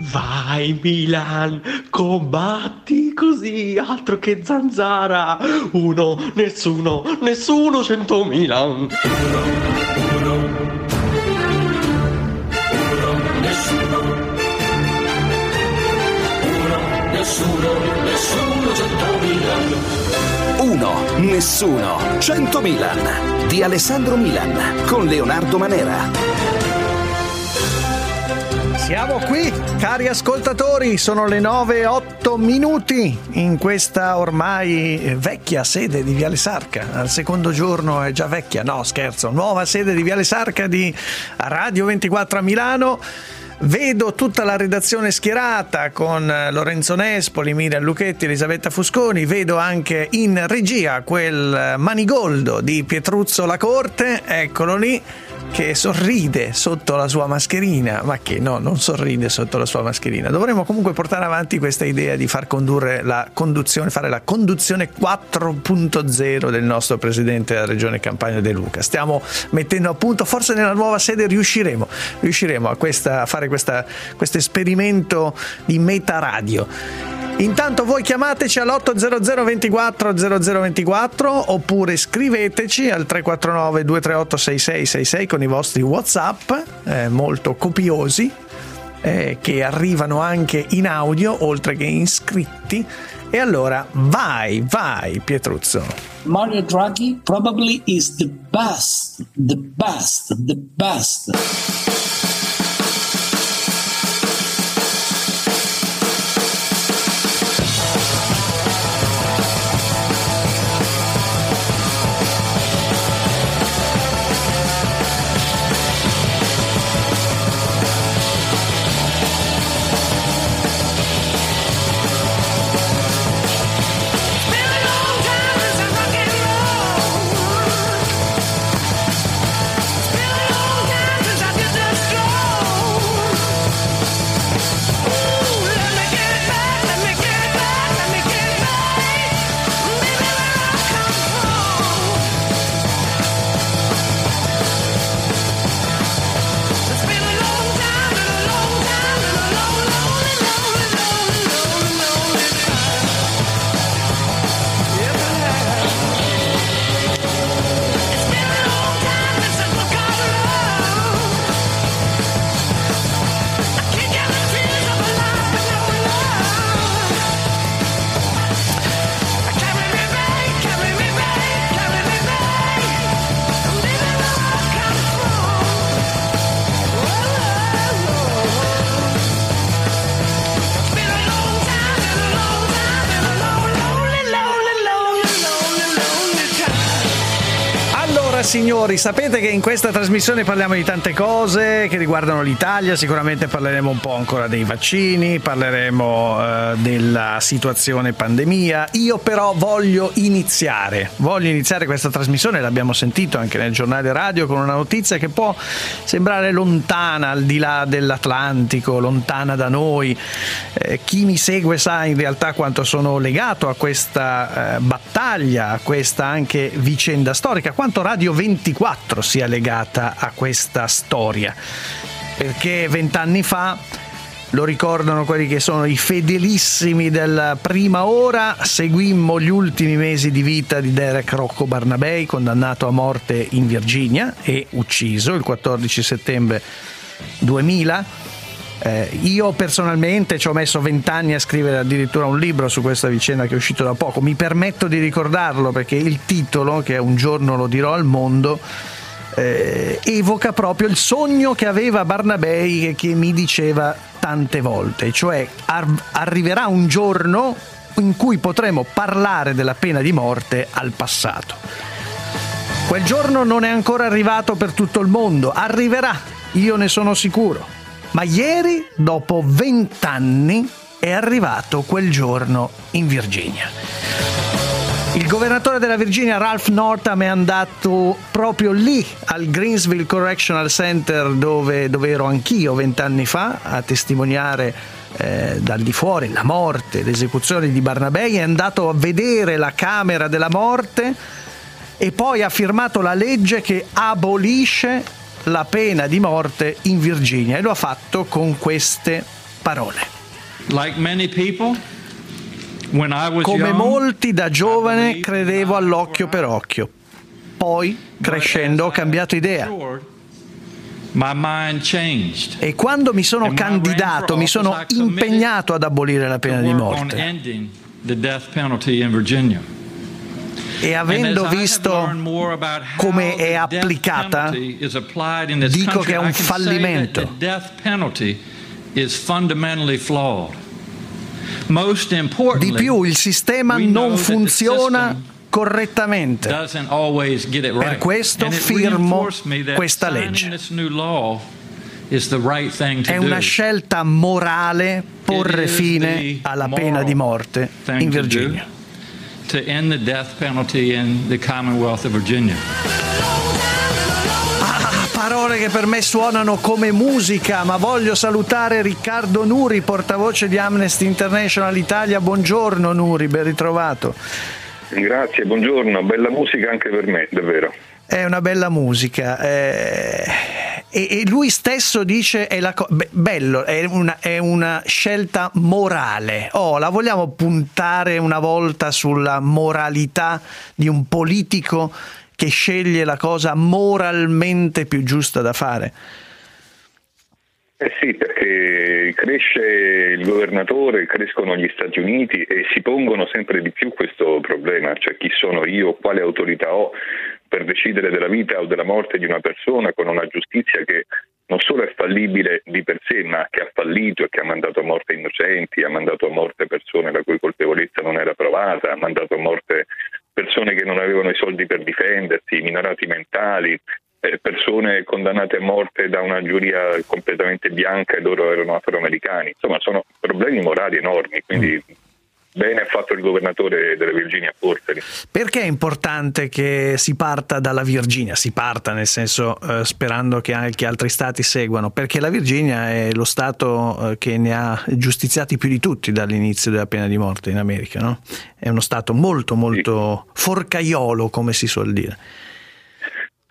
Vai Milan, combatti così, altro che zanzara. Uno, nessuno, nessuno, cento Milan. Uno, uno, uno, nessuno. Uno, nessuno, nessuno, cento Milan. Uno, nessuno, cento Milan. Di Alessandro Milan, con Leonardo Manera. Siamo qui, cari ascoltatori, sono le 9.08 minuti in questa ormai vecchia sede di Viale Sarca. Al secondo giorno è già vecchia, no scherzo, nuova sede di Viale Sarca di Radio 24 a Milano. Vedo tutta la redazione schierata con Lorenzo Nespoli, Miriam Lucchetti, Elisabetta Fusconi, vedo anche in regia quel manigoldo di Pietruzzo La Corte, eccolo lì che sorride sotto la sua mascherina, ma che no, non sorride sotto la sua mascherina. Dovremmo comunque portare avanti questa idea di far condurre la conduzione, fare la conduzione 4.0 del nostro presidente della regione Campania De Luca. Stiamo mettendo a punto, forse nella nuova sede riusciremo, riusciremo a, questa, a fare questo esperimento di meta radio. Intanto voi chiamateci all'800 24 0024 oppure scriveteci al 349 238 6666 con i vostri WhatsApp eh, molto copiosi eh, che arrivano anche in audio oltre che in scritti. E allora vai, vai Pietruzzo. Mario Draghi probably is the best, the best, the best. Signori, sapete che in questa trasmissione parliamo di tante cose che riguardano l'Italia, sicuramente parleremo un po' ancora dei vaccini, parleremo eh, della situazione pandemia. Io però voglio iniziare, voglio iniziare questa trasmissione, l'abbiamo sentito anche nel giornale radio con una notizia che può sembrare lontana al di là dell'Atlantico, lontana da noi. Eh, chi mi segue sa in realtà quanto sono legato a questa eh, battaglia, a questa anche vicenda storica, quanto Radio 24 sia legata a questa storia, perché vent'anni fa lo ricordano quelli che sono i fedelissimi della prima ora, seguimmo gli ultimi mesi di vita di Derek Rocco Barnabei, condannato a morte in Virginia e ucciso il 14 settembre 2000 eh, io personalmente ci ho messo vent'anni a scrivere addirittura un libro su questa vicenda che è uscito da poco. Mi permetto di ricordarlo perché il titolo, che un giorno lo dirò al mondo, eh, evoca proprio il sogno che aveva Barnabei e che mi diceva tante volte, cioè ar- arriverà un giorno in cui potremo parlare della pena di morte al passato. Quel giorno non è ancora arrivato per tutto il mondo, arriverà, io ne sono sicuro. Ma ieri, dopo vent'anni, è arrivato quel giorno in Virginia. Il governatore della Virginia, Ralph Northam, è andato proprio lì al Greensville Correctional Center dove, dove ero anch'io vent'anni fa a testimoniare eh, dal di fuori la morte, l'esecuzione di Barnabei, è andato a vedere la Camera della Morte e poi ha firmato la legge che abolisce la pena di morte in Virginia e lo ha fatto con queste parole. Like many people, Come molti da giovane credevo all'occhio per occhio. Poi, crescendo, ho cambiato idea. E quando mi sono candidato, mi sono impegnato ad abolire la pena di morte. ending the death penalty in Virginia. E avendo visto come è applicata, dico che è un fallimento. Di più, il sistema non funziona correttamente. right. questo firmo questa legge. È una scelta morale porre fine alla pena di morte in Virginia. To end the death penalty in the Commonwealth of Virginia. Ah, parole che per me suonano come musica, ma voglio salutare Riccardo Nuri, portavoce di Amnesty International Italia. Buongiorno Nuri, ben ritrovato. Grazie, buongiorno, bella musica anche per me, davvero. È una bella musica. eh, e, lui stesso dice è la co- be- bello, è una, è una scelta morale. Oh, la vogliamo puntare una volta sulla moralità di un politico che sceglie la cosa moralmente più giusta da fare? Eh sì, perché cresce il governatore, crescono gli Stati Uniti e si pongono sempre di più questo problema, cioè chi sono io, quale autorità ho per decidere della vita o della morte di una persona con una giustizia che non solo è fallibile di per sé, ma che ha fallito e che ha mandato a morte innocenti, ha mandato a morte persone la cui colpevolezza non era provata, ha mandato a morte persone che non avevano i soldi per difendersi, minorati mentali, eh, persone condannate a morte da una giuria completamente bianca e loro erano afroamericani. Insomma, sono problemi morali enormi, quindi bene ha fatto il governatore della Virginia a portali. Perché è importante che si parta dalla Virginia? Si parta nel senso eh, sperando che anche altri stati seguano, perché la Virginia è lo stato eh, che ne ha giustiziati più di tutti dall'inizio della pena di morte in America, no? È uno stato molto molto forcaiolo, come si suol dire.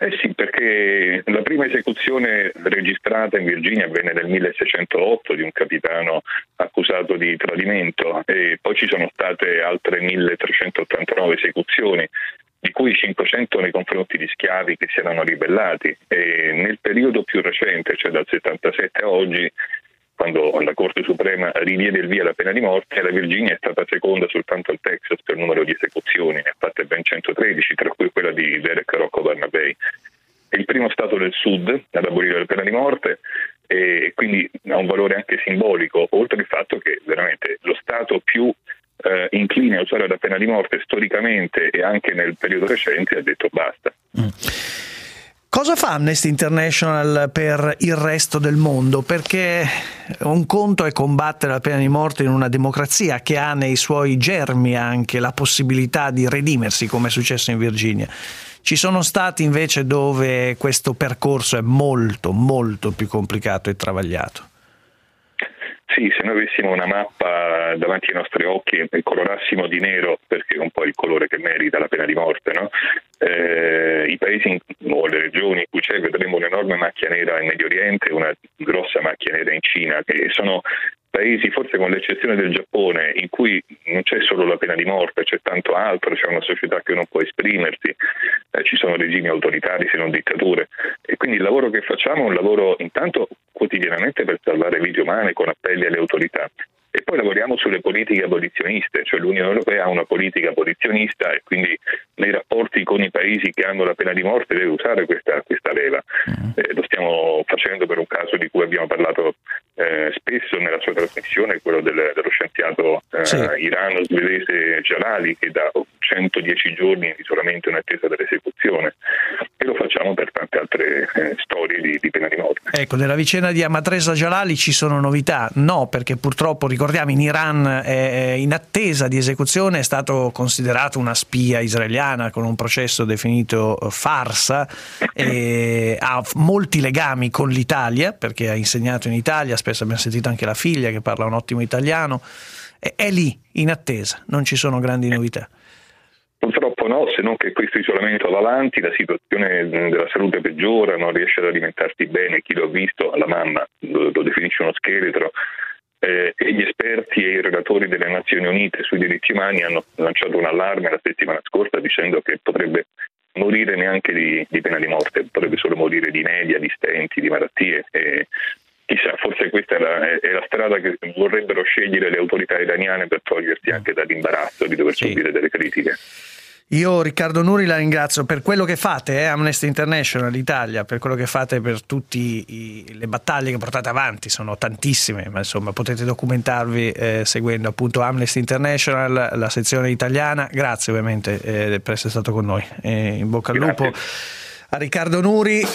Eh sì, perché la prima esecuzione registrata in Virginia avvenne nel 1608 di un capitano accusato di tradimento e poi ci sono state altre 1389 esecuzioni di cui 500 nei confronti di schiavi che si erano ribellati. E nel periodo più recente, cioè dal 77 a oggi, quando la Corte Suprema ridiede il via alla pena di morte, la Virginia è stata seconda soltanto al Texas per numero di esecuzioni, ne ha fatte ben 113, tra cui quella di Derek Rocco Barnabé. È il primo Stato del Sud ad abolire la pena di morte e quindi ha un valore anche simbolico, oltre al fatto che veramente lo Stato più eh, incline a usare la pena di morte storicamente e anche nel periodo recente ha detto basta. Cosa fa Amnesty International per il resto del mondo? Perché un conto è combattere la pena di morte in una democrazia che ha nei suoi germi anche la possibilità di redimersi, come è successo in Virginia. Ci sono stati invece dove questo percorso è molto, molto più complicato e travagliato. Sì, se noi avessimo una mappa davanti ai nostri occhi e colorassimo di nero, perché è un po' il colore che merita la pena di morte, no? eh, i paesi o le regioni in cui c'è vedremo un'enorme macchia nera in Medio Oriente una grossa macchia nera in Cina, che sono paesi, forse con l'eccezione del Giappone, in cui non c'è solo la pena di morte, c'è tanto altro, c'è una società che non può esprimersi, eh, ci sono regimi autoritari se non dittature. E quindi il lavoro che facciamo è un lavoro intanto quotidianamente per salvare vite umane con appelli alle autorità. E poi lavoriamo sulle politiche abolizioniste, cioè l'Unione Europea ha una politica abolizionista e quindi nei rapporti con i paesi che hanno la pena di morte deve usare questa, questa leva. Eh, lo stiamo facendo per un caso di cui abbiamo parlato eh, spesso nella sua trasmissione, quello del- dello scienziato eh, Sì. irano-svedese Jalali che da 110 giorni in isolamento in attesa dell'esecuzione e lo facciamo per tante altre eh, storie di, di pena di morte. Ecco, nella vicenda di Amatresa Jalali ci sono novità? No, perché purtroppo ricordiamo in Iran è in attesa di esecuzione, è stato considerato una spia israeliana con un processo definito eh, farsa, ha molti legami con l'Italia perché ha insegnato in Italia, spesso abbiamo sentito anche la figlia che parla un ottimo italiano, è, è lì in attesa, non ci sono grandi novità. Purtroppo no, se non che questo isolamento va avanti, la situazione mh, della salute peggiora, non riesce ad alimentarsi bene, chi lo ha visto, la mamma lo, lo definisce uno scheletro, eh, e gli esperti e i relatori delle Nazioni Unite sui diritti umani hanno lanciato un allarme la settimana scorsa dicendo che potrebbe morire neanche di, di pena di morte, potrebbe solo morire di inedia, di stenti, di malattie. E chissà, forse questa è la, è la, strada che vorrebbero scegliere le autorità iraniane per togliersi anche dall'imbarazzo di dover sì. subire delle critiche. Io Riccardo Nuri la ringrazio per quello che fate, eh, Amnesty International Italia, per quello che fate per tutte le battaglie che portate avanti, sono tantissime, ma insomma potete documentarvi eh, seguendo appunto Amnesty International, la sezione italiana. Grazie ovviamente eh, per essere stato con noi. in bocca al Grazie. lupo a Riccardo Nuri.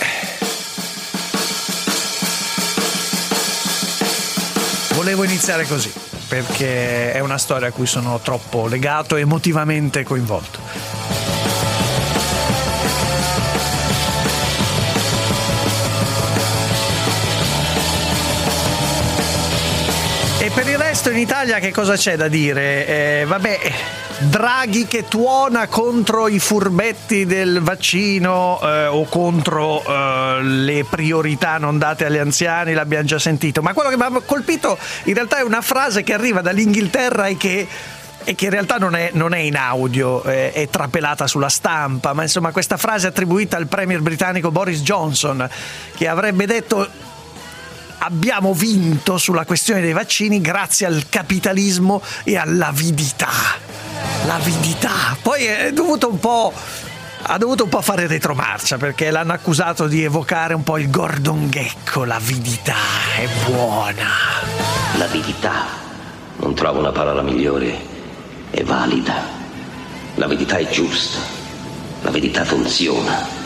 Volevo iniziare così perché è una storia a cui sono troppo legato emotivamente coinvolto. E per il resto in Italia che cosa c'è da dire? Eh, vabbè, Draghi che tuona contro i furbetti del vaccino eh, o contro eh, le priorità non date agli anziani, l'abbiamo già sentito. Ma quello che mi ha colpito in realtà è una frase che arriva dall'Inghilterra e che e che in realtà non è, non è in audio, è, è, trapelata sulla stampa, ma insomma questa frase attribuita al premier britannico Boris Johnson, che avrebbe detto abbiamo vinto sulla questione dei vaccini grazie al capitalismo e all'avidità l'avidità. Poi è dovuto un po' ha dovuto un po' fare retromarcia perché l'hanno accusato di evocare un po' il Gordon Gecko, l'avidità è buona. L'avidità, non trovo una parola migliore, è valida. L'avidità è giusta, l'avidità funziona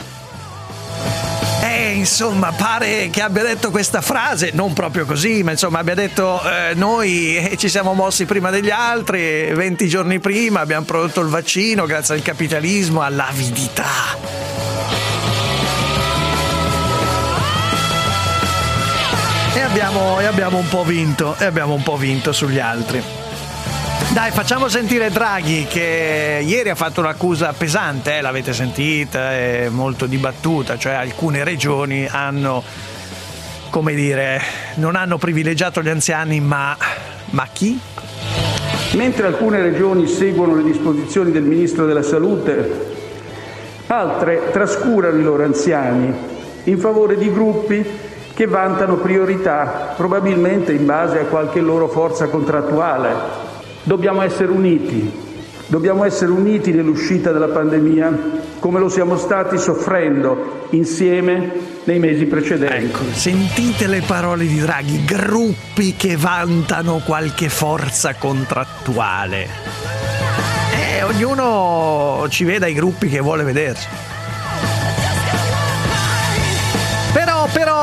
insomma, pare che abbia detto questa frase, non proprio così, ma insomma abbia detto eh, noi ci siamo mossi prima degli altri, 20 giorni prima abbiamo prodotto il vaccino grazie al capitalismo, all'avidità. E abbiamo, e abbiamo un po' vinto, e abbiamo un po' vinto sugli altri. Dai, facciamo sentire Draghi che ieri ha fatto un'accusa pesante, eh, l'avete sentita, è molto dibattuta, cioè alcune regioni hanno, come dire, non hanno privilegiato gli anziani, ma, ma chi? Mentre alcune regioni seguono le disposizioni del Ministro della Salute, altre trascurano i loro anziani in favore di gruppi che vantano priorità, probabilmente in base a qualche loro forza contrattuale. Dobbiamo essere uniti, dobbiamo essere uniti nell'uscita dalla pandemia come lo siamo stati soffrendo insieme nei mesi precedenti. Ecco, sentite le parole di Draghi, gruppi che vantano qualche forza contrattuale. Eh, ognuno ci veda i gruppi che vuole vederci.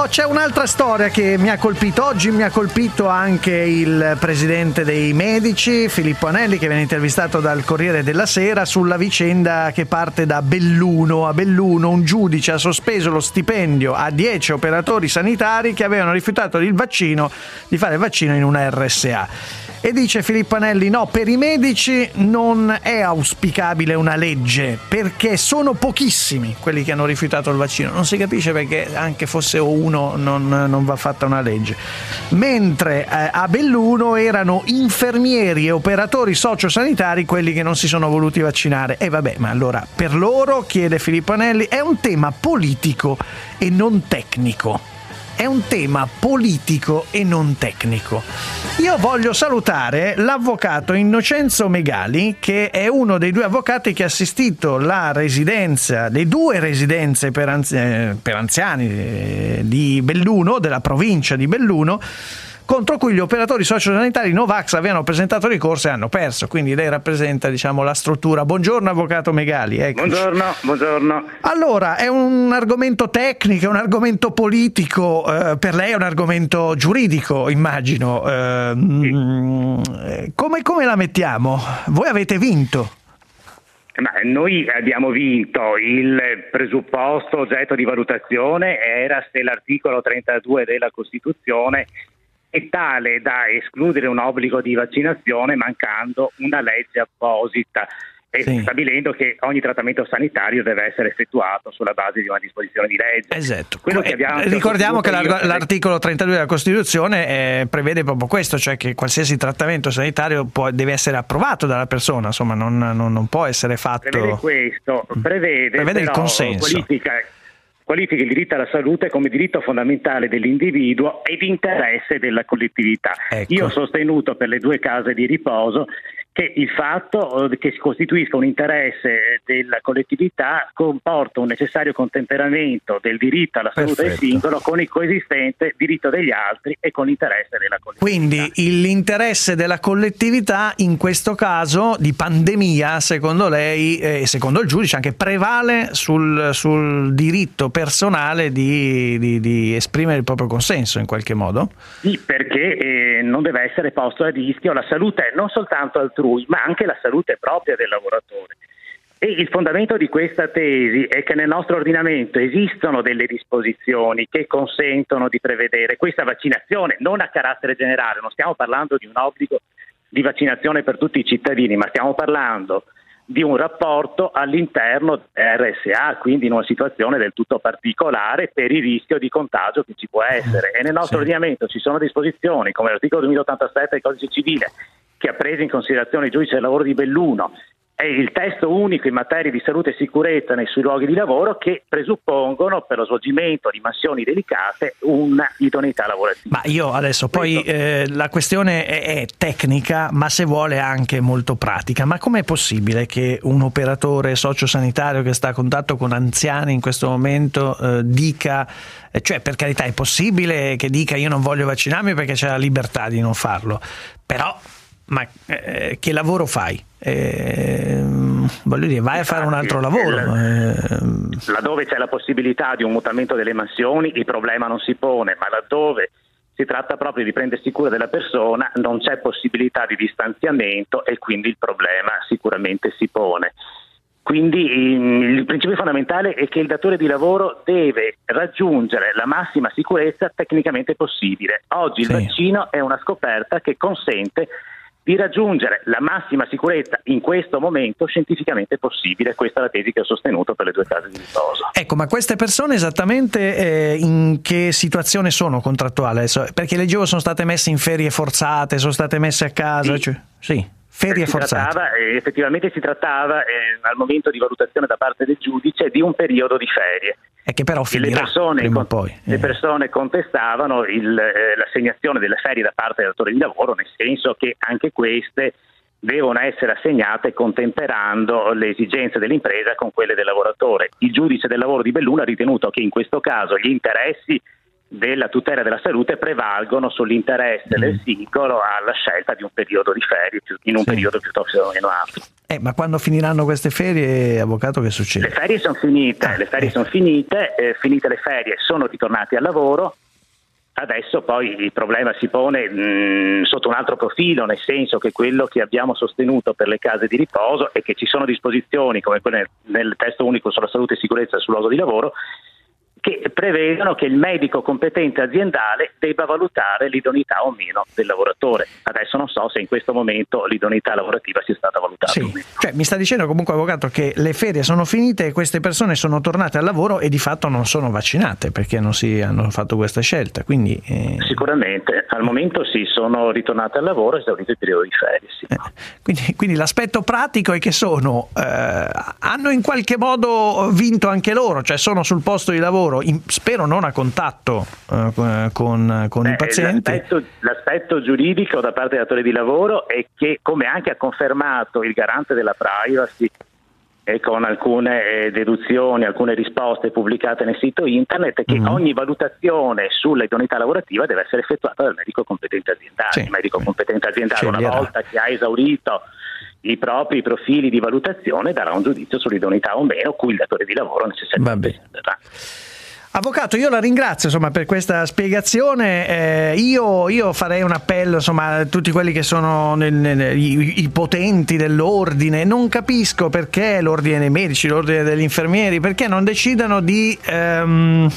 C'è un'altra storia che mi ha colpito. Oggi mi ha colpito anche il presidente dei medici, Filippo Anelli, che viene intervistato dal Corriere della Sera sulla vicenda che parte da Belluno. A Belluno un giudice ha sospeso lo stipendio a 10 operatori sanitari che avevano rifiutato il vaccino, di fare il vaccino in una RSA. E dice Filippo Anelli: no, per i medici non è auspicabile una legge perché sono pochissimi quelli che hanno rifiutato il vaccino. Non si capisce perché anche fosse uno non, non va fatta una legge. Mentre eh, a Belluno erano infermieri e operatori sociosanitari quelli che non si sono voluti vaccinare. E vabbè, ma allora per loro, chiede Filippo Anelli, è un tema politico e non tecnico è un tema politico e non tecnico. Io voglio salutare l'avvocato Innocenzo Megali, che è uno dei due avvocati che ha assistito la residenza, le due residenze per, anzi- per anziani eh, di Belluno, della provincia di Belluno, contro cui gli operatori sociosanitari Novax avevano presentato ricorso e hanno perso. Quindi lei rappresenta diciamo, la struttura. Buongiorno Avvocato Megali. Eccoci. Buongiorno, buongiorno. Allora, è un argomento tecnico, è un argomento politico, eh, per lei è un argomento giuridico, immagino. Eh, sì. come, come la mettiamo? Voi avete vinto. Ma noi abbiamo vinto, il presupposto oggetto di valutazione era se l'articolo 32 della Costituzione è tale da escludere un obbligo di vaccinazione mancando una legge apposita. e Sì. stabilendo che ogni trattamento sanitario deve essere effettuato sulla base di una disposizione di legge. Esatto. Quello che Eh, Ricordiamo che l'ar- l'articolo 32 della Costituzione eh, prevede proprio questo, cioè che qualsiasi trattamento sanitario può- deve essere approvato dalla persona, insomma non, non- non può essere fatto... prevede questo, prevede, Prevede il consenso. Qualifica, qualifica il diritto alla salute come diritto fondamentale dell'individuo e di interesse della collettività. Ecco. Io ho sostenuto per le due case di riposo che il fatto eh, che si costituisca un interesse della collettività comporta un necessario contemperamento del diritto alla salute del Perfetto. singolo con il coesistente diritto degli altri e con l'interesse della collettività. Quindi l'interesse della collettività in questo caso di pandemia, secondo lei eh, e secondo il giudice, anche prevale sul, sul diritto personale di, di- di esprimere il proprio consenso in qualche modo? Sì, perché eh, non deve essere posto a rischio la salute non soltanto altrui, ma anche la salute propria del lavoratore. E il fondamento di questa tesi è che nel nostro ordinamento esistono delle disposizioni che consentono di prevedere questa vaccinazione, non a carattere generale, non stiamo parlando di un obbligo di vaccinazione per tutti i cittadini, ma stiamo parlando di un rapporto all'interno RSA, quindi in una situazione del tutto particolare per il rischio di contagio che ci può essere. E nel nostro Sì. ordinamento ci sono disposizioni come l'articolo 2087 del codice civile che ha preso in considerazione il giudice del lavoro di Belluno e il testo unico in materia di salute e sicurezza nei sui luoghi di lavoro che presuppongono per lo svolgimento di mansioni delicate una idoneità lavorativa. Ma io adesso poi eh, la questione è, è tecnica, ma se vuole anche molto pratica. Ma com'è possibile che un operatore sociosanitario che sta a contatto con anziani in questo momento eh, dica, eh, cioè per carità è possibile che dica io non voglio vaccinarmi perché c'è la libertà di non farlo, però ma eh, che lavoro fai? Eh, voglio dire, vai a fare un altro lavoro. eh, Laddove c'è la possibilità di un mutamento delle mansioni, il problema non si pone, ma laddove si tratta proprio di prendersi cura della persona, non c'è possibilità di distanziamento e quindi il problema sicuramente si pone. Quindi ehm, il principio fondamentale è che il datore di lavoro deve raggiungere la massima sicurezza tecnicamente possibile. Oggi il Sì. vaccino è una scoperta che consente di raggiungere la massima sicurezza in questo momento scientificamente possibile. Questa è la tesi che ho sostenuto per le due case di riposo. Ecco, ma queste persone esattamente eh, in che situazione sono contrattuale? Perché leggevo sono state messe in ferie forzate, sono state messe a casa. Sì. cioè- sì, ferie si forzate. trattava, eh, effettivamente si trattava eh, al momento di valutazione da parte del giudice di un periodo di ferie. E che però E le finirà persone, con- poi. le eh. persone contestavano il, eh, l'assegnazione delle ferie da parte del datore di lavoro, nel senso che anche queste devono essere assegnate contemperando le esigenze dell'impresa con quelle del lavoratore. Il giudice del lavoro di Belluno ha ritenuto che in questo caso gli interessi della tutela della salute prevalgono sull'interesse del singolo alla scelta di un periodo di ferie in un Mm. Sì. periodo piuttosto che in un altro. Eh, ma quando finiranno queste ferie, avvocato, che Le succede? ferie sono finite, Ah, le ferie eh. sono finite, eh, finite le ferie sono ritornati al lavoro. Adesso poi il problema si pone mh, sotto un altro profilo, nel senso che quello che abbiamo sostenuto per le case di riposo è che ci sono disposizioni come quelle nel, nel testo unico sulla salute e sicurezza sul luogo di lavoro che prevedono che il medico competente aziendale debba valutare l'idoneità o meno del lavoratore. Adesso non so se in questo momento l'idoneità lavorativa sia stata valutata o Sì, meno. cioè mi sta dicendo comunque avvocato che le ferie sono finite e queste persone sono tornate al lavoro e di fatto non sono vaccinate perché non si hanno fatto questa scelta. Quindi eh, Sicuramente, al momento sì, sono ritornate al lavoro, esaurito il periodo di ferie. Sì. Eh, Quindi, quindi l'aspetto pratico è che sono, eh, hanno in qualche modo vinto anche loro, cioè sono sul posto di lavoro, in- spero non a contatto eh, con, con Eh, pazienti. L'aspetto, l'aspetto giuridico da parte del datore di lavoro è che, come anche ha confermato il garante della privacy e con alcune eh, deduzioni, alcune risposte pubblicate nel sito internet, che Mhm. ogni valutazione sulla idoneità lavorativa deve essere effettuata dal medico competente aziendale. Sì. Il medico competente aziendale, una Sceglierà. volta che ha esaurito i propri profili di valutazione, darà un giudizio sull'idoneità o meno, cui il datore di lavoro necessariamente bene. Avvocato, io la ringrazio insomma, per questa spiegazione. Eh, io, io farei un appello insomma, a tutti quelli che sono nel- nel- i, i potenti dell'ordine. Non capisco perché l'ordine dei medici, l'ordine degli infermieri, perché non decidano di. ehm,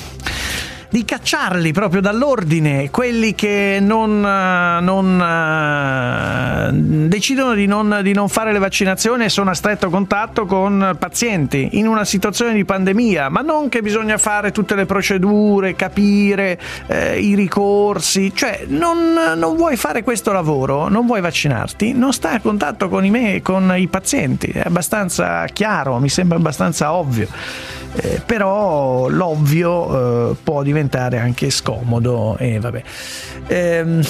di cacciarli proprio dall'ordine, quelli che non, eh, non eh, decidono di non, di non fare le vaccinazioni e sono a stretto contatto con pazienti in una situazione di pandemia, ma non che bisogna fare tutte le procedure, capire eh, i ricorsi, cioè non, non, vuoi fare questo lavoro, non vuoi vaccinarti, non stai a contatto con i, me, con i pazienti, è abbastanza chiaro, mi sembra abbastanza ovvio. Eh, però l'ovvio eh, può diventare anche scomodo e vabbè. Ehm,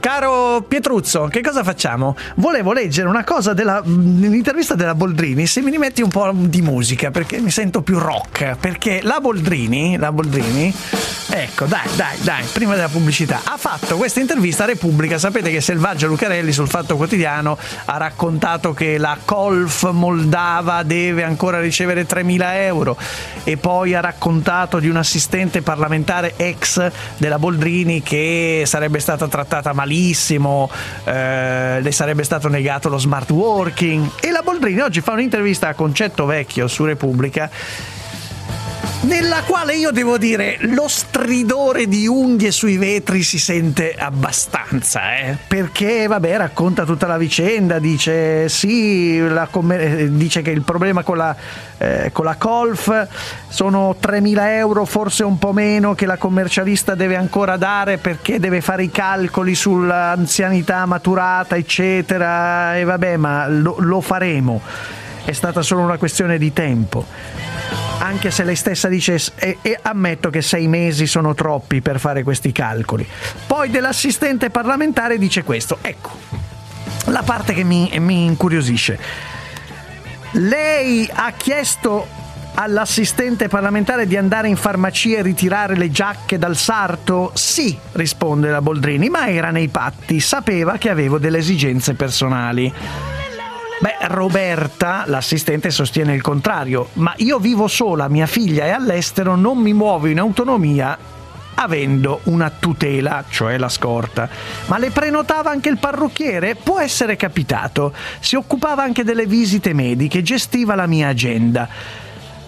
Caro Pietruzzo, che cosa facciamo? Volevo leggere una cosa dell'intervista della Boldrini, se mi rimetti un po' di musica, perché mi sento più rock, perché la Boldrini, la Boldrini, ecco, dai, dai, dai, prima della pubblicità, ha fatto questa intervista a Repubblica, sapete che Selvaggio Lucarelli sul Fatto Quotidiano ha raccontato che la Colf Moldava deve ancora ricevere 3.000 euro e poi ha raccontato di un assistente parlamentare ex della Boldrini che sarebbe stata trattata malissimo, eh, le sarebbe stato negato lo smart working. E la Boldrini oggi fa un'intervista a Concetto Vecchio su Repubblica nella quale io devo dire lo stridore di unghie sui vetri si sente abbastanza, eh? perché vabbè racconta tutta la vicenda, dice sì, commer- dice che il problema con la, eh, con la Colf sono 3.000 euro, forse un po' meno che la commercialista deve ancora dare perché deve fare i calcoli sull'anzianità maturata, eccetera, e vabbè ma lo, lo faremo, è stata solo una questione di tempo anche se lei stessa dice e, e, ammetto che sei mesi sono troppi per fare questi calcoli. Poi dell'assistente parlamentare dice questo, ecco, la parte che mi, mi incuriosisce. Lei ha chiesto all'assistente parlamentare di andare in farmacia e ritirare le giacche dal sarto? Sì, risponde la Boldrini, ma era nei patti, sapeva che avevo delle esigenze personali. Beh, Roberta, l'assistente, sostiene il contrario, ma io vivo sola, mia figlia è all'estero, non mi muovo in autonomia avendo una tutela, cioè la scorta. Ma le prenotava anche il parrucchiere? Può essere capitato. Si occupava anche delle visite mediche, gestiva la mia agenda.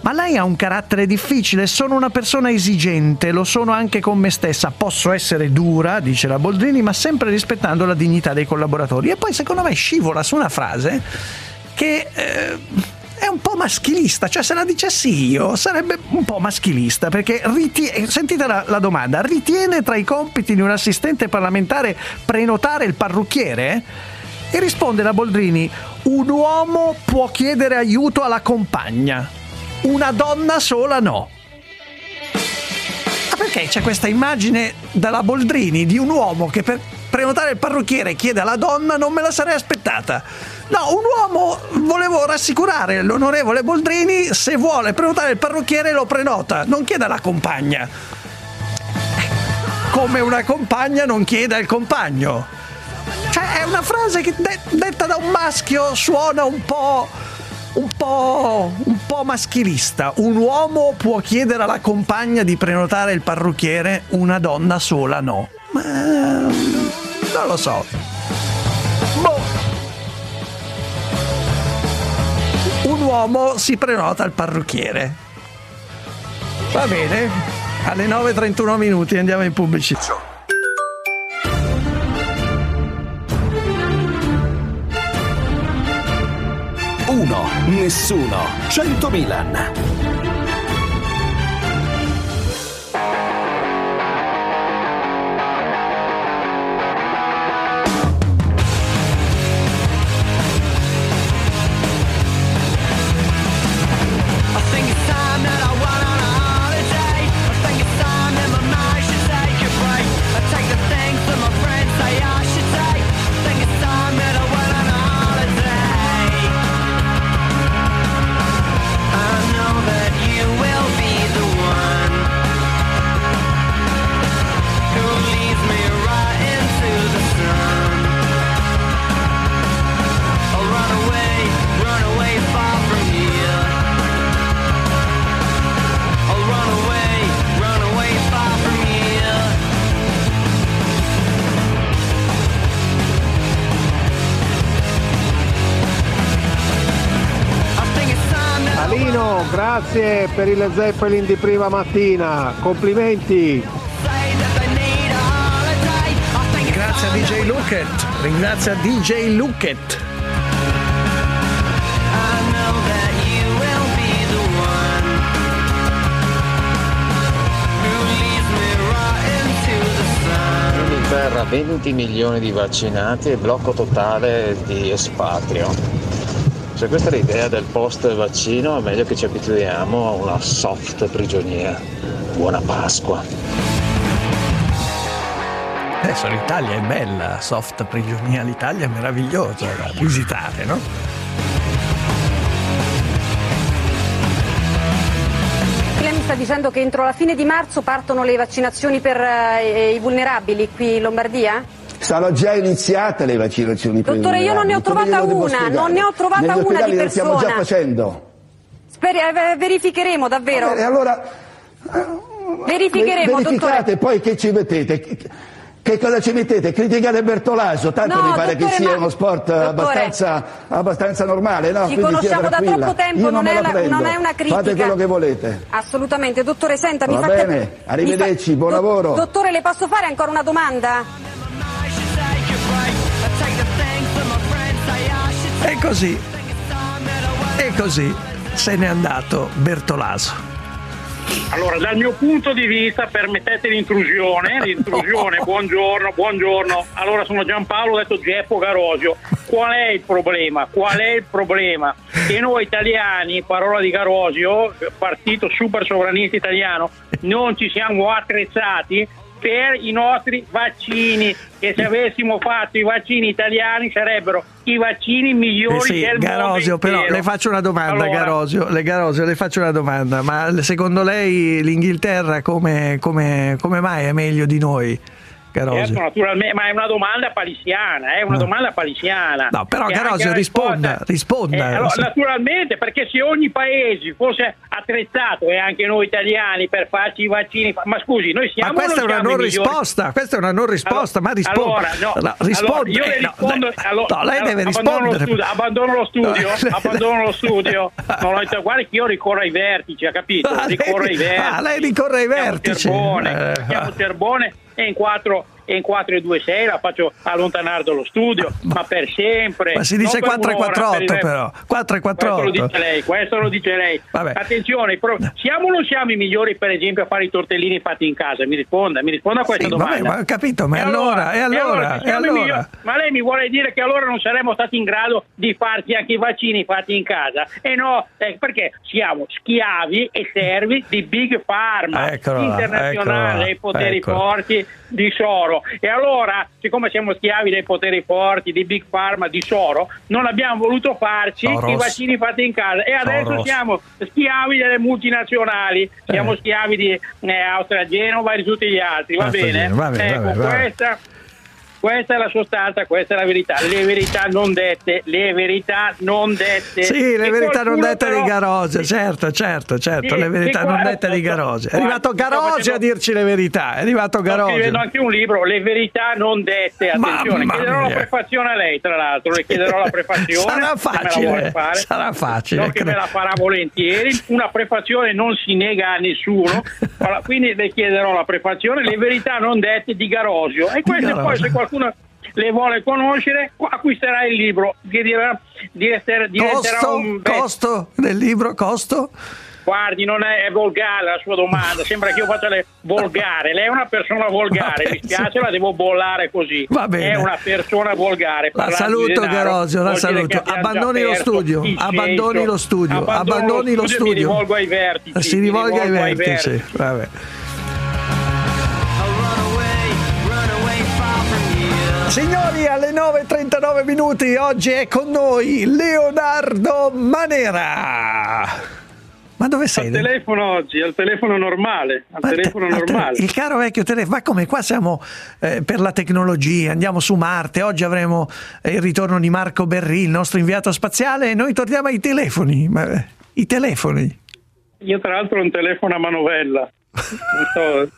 Ma lei ha un carattere difficile, sono una persona esigente, lo sono anche con me stessa, posso essere dura, dice la Boldrini, ma sempre rispettando la dignità dei collaboratori. E poi secondo me scivola su una frase che eh, è un po' maschilista, cioè se la dicessi io sarebbe un po' maschilista, perché ritie- sentite la, la domanda, ritiene tra i compiti di un assistente parlamentare prenotare il parrucchiere? E risponde la Boldrini, un uomo può chiedere aiuto alla compagna una donna sola no. Ma perché c'è questa immagine dalla Boldrini di un uomo che per prenotare il parrucchiere chiede alla donna non me la sarei aspettata. No, un uomo volevo rassicurare l'onorevole Boldrini, se vuole prenotare il parrucchiere lo prenota, non chiede alla compagna. Come una compagna non chiede al compagno. Cioè è una frase che de- detta da un maschio suona un po' un po', un po' maschilista. Un uomo può chiedere alla compagna di prenotare il parrucchiere, una donna sola no. Ma non lo so. Boh. Un uomo si prenota il parrucchiere. Va bene. Alle 9.31 minuti andiamo in pubblicità. 1, nessuno, 100 Milan. Grazie per il Zeppelin di prima mattina, complimenti. Ringrazia DJ Luket. Ringrazia DJ Luket. In Inghilterra 20 milioni di vaccinati e blocco totale di espatrio. Se questa è l'idea del post vaccino è meglio che ci abituiamo a una soft prigionia. Buona Pasqua. Adesso l'Italia è bella, soft prigionia, l'Italia è meravigliosa da visitare, no? Sta dicendo che entro la fine di marzo partono le vaccinazioni per eh, i vulnerabili qui in Lombardia? Sono già iniziate le vaccinazioni Dottore, io non ne ho trovata una, non ne ho trovata Negli una di le stiamo già persona. facendo. Speri- eh, verificheremo davvero. E allora Verificheremo, Ve- verificate dottore. poi che ci mettete. Che- cosa ci mettete? Criticare Bertolaso, tanto No, mi pare dottore, che sia ma- uno sport dottore, abbastanza, abbastanza normale, no? ci Quindi conosciamo da troppo tempo, non, non è la non è una critica. Fate quello che volete. Assolutamente, dottore, senta, mi Va fa bene, arrivederci, buon lavoro. Dottore, le posso fare ancora una domanda? Così, e così se n'è andato Bertolaso. Allora, dal mio punto di vista, permettete l'intrusione, l'intrusione, buongiorno, buongiorno. Allora, sono Giampaolo, ho detto Geppo Garosio. Qual è il problema? Qual è il problema? Che noi italiani, parola di Garosio, partito super sovranista italiano, non ci siamo attrezzati per i nostri vaccini e se avessimo fatto i vaccini italiani sarebbero i vaccini migliori Eh sì, del Garosio, mondo però le faccio una domanda, Allora, Garosio, le, Garosio, le faccio una domanda, ma secondo lei l'Inghilterra come, come- come mai è meglio di noi? Garosio? Certo, ma è una domanda palisiana, è una No. domanda palisiana. No, però la risponda, risposta- risponda. Eh, allora, naturalmente, perché se ogni paese fosse attrezzato, e anche noi italiani, per farci i vaccini, ma scusi, noi Ma siamo o questa è una siamo non risposta, questa è una non risposta, ma risponda. Allora, no, risponda. allora, io le Eh, rispondo, lei- allora- no, lei allora, deve rispondere. abbandono lo studio, No, abbandono lo studio. Non ho detto, guarda che io ricorro ai vertici, ha capito? Lei- Ricorro ai vertici. ah, lei ricorre ai vertici. Terbone, Eh, chiamo Terbone e in 4 e in 4 e 2 6 la faccio allontanare dallo studio, ma per sempre. Ma si dice non per 4 e un'ora, 48 per il- però, 4 e Questo lo 48. dice lei, questo lo dice lei. Vabbè. Attenzione, pro- siamo o non siamo i migliori per esempio a fare i tortellini fatti in casa? Mi risponda, mi risponda a questa Sì, domanda. vabbè, ma ho capito, ma E allora, e allora, e siamo i allora? ma lei mi vuole dire che allora non saremmo stati in grado di farci anche i vaccini fatti in casa? E no, eh, perché siamo schiavi e servi di Big Pharma Eccola là, internazionale dei poteri eccola. forti di Soro. E allora, siccome siamo schiavi dei poteri forti di Big Pharma di Soro, non abbiamo voluto farci Soros. i vaccini fatti in casa e adesso Soros. siamo schiavi delle multinazionali, siamo Eh. schiavi di eh, Austria Genova e di tutti gli altri, va Austria bene? Genova, va bene, ecco, va bene, va bene. questa questa è la sostanza, questa è la verità, le verità non dette, le verità non dette. Sì, le E verità non dette però- di Garosio, certo, certo, certo, Sì, le verità non dette di Garosio. È arrivato sto facendo- a dirci le verità, è arrivato Sto Garosio. scrivendo anche un libro, Le verità non dette. Attenzione, Mamma chiederò la mia. prefazione a lei, tra l'altro. Le chiederò la prefazione. Sarà la facile, fare. sarà facile, So che me la farà volentieri. Una prefazione non si nega a nessuno. Quindi le chiederò la prefazione, Le verità non dette di Garosio. E queste poi, se qualcuno le vuole conoscere, acquisterà il libro. Dirà- diventerà diventerà Costo, un best- costo del libro, costo? Guardi, non è, è volgare la sua domanda, sembra che io faccia le volgare. Lei è una persona volgare, mi spiace, la devo bollare così. Va bene. È una persona volgare. La saluto Garosio, la saluto. Abbandoni lo studio, abbandoni lo studio, abbandoni lo Mi studio. rivolgo ai vertici. Si rivolga ai rivolgo vertici. Vabbè. Signori, alle 9.39 minuti oggi è con noi Leonardo Manera. Ma dove sei? Al telefono oggi, al telefono normale, al Ma te- telefono te- normale. il caro vecchio telefono, ma come qua siamo eh, per la tecnologia, andiamo su Marte, oggi avremo eh, il ritorno di Marco Berri, il nostro inviato spaziale, e noi torniamo ai telefoni. Ma, I telefoni. Io tra l'altro ho un telefono a manovella. Non so,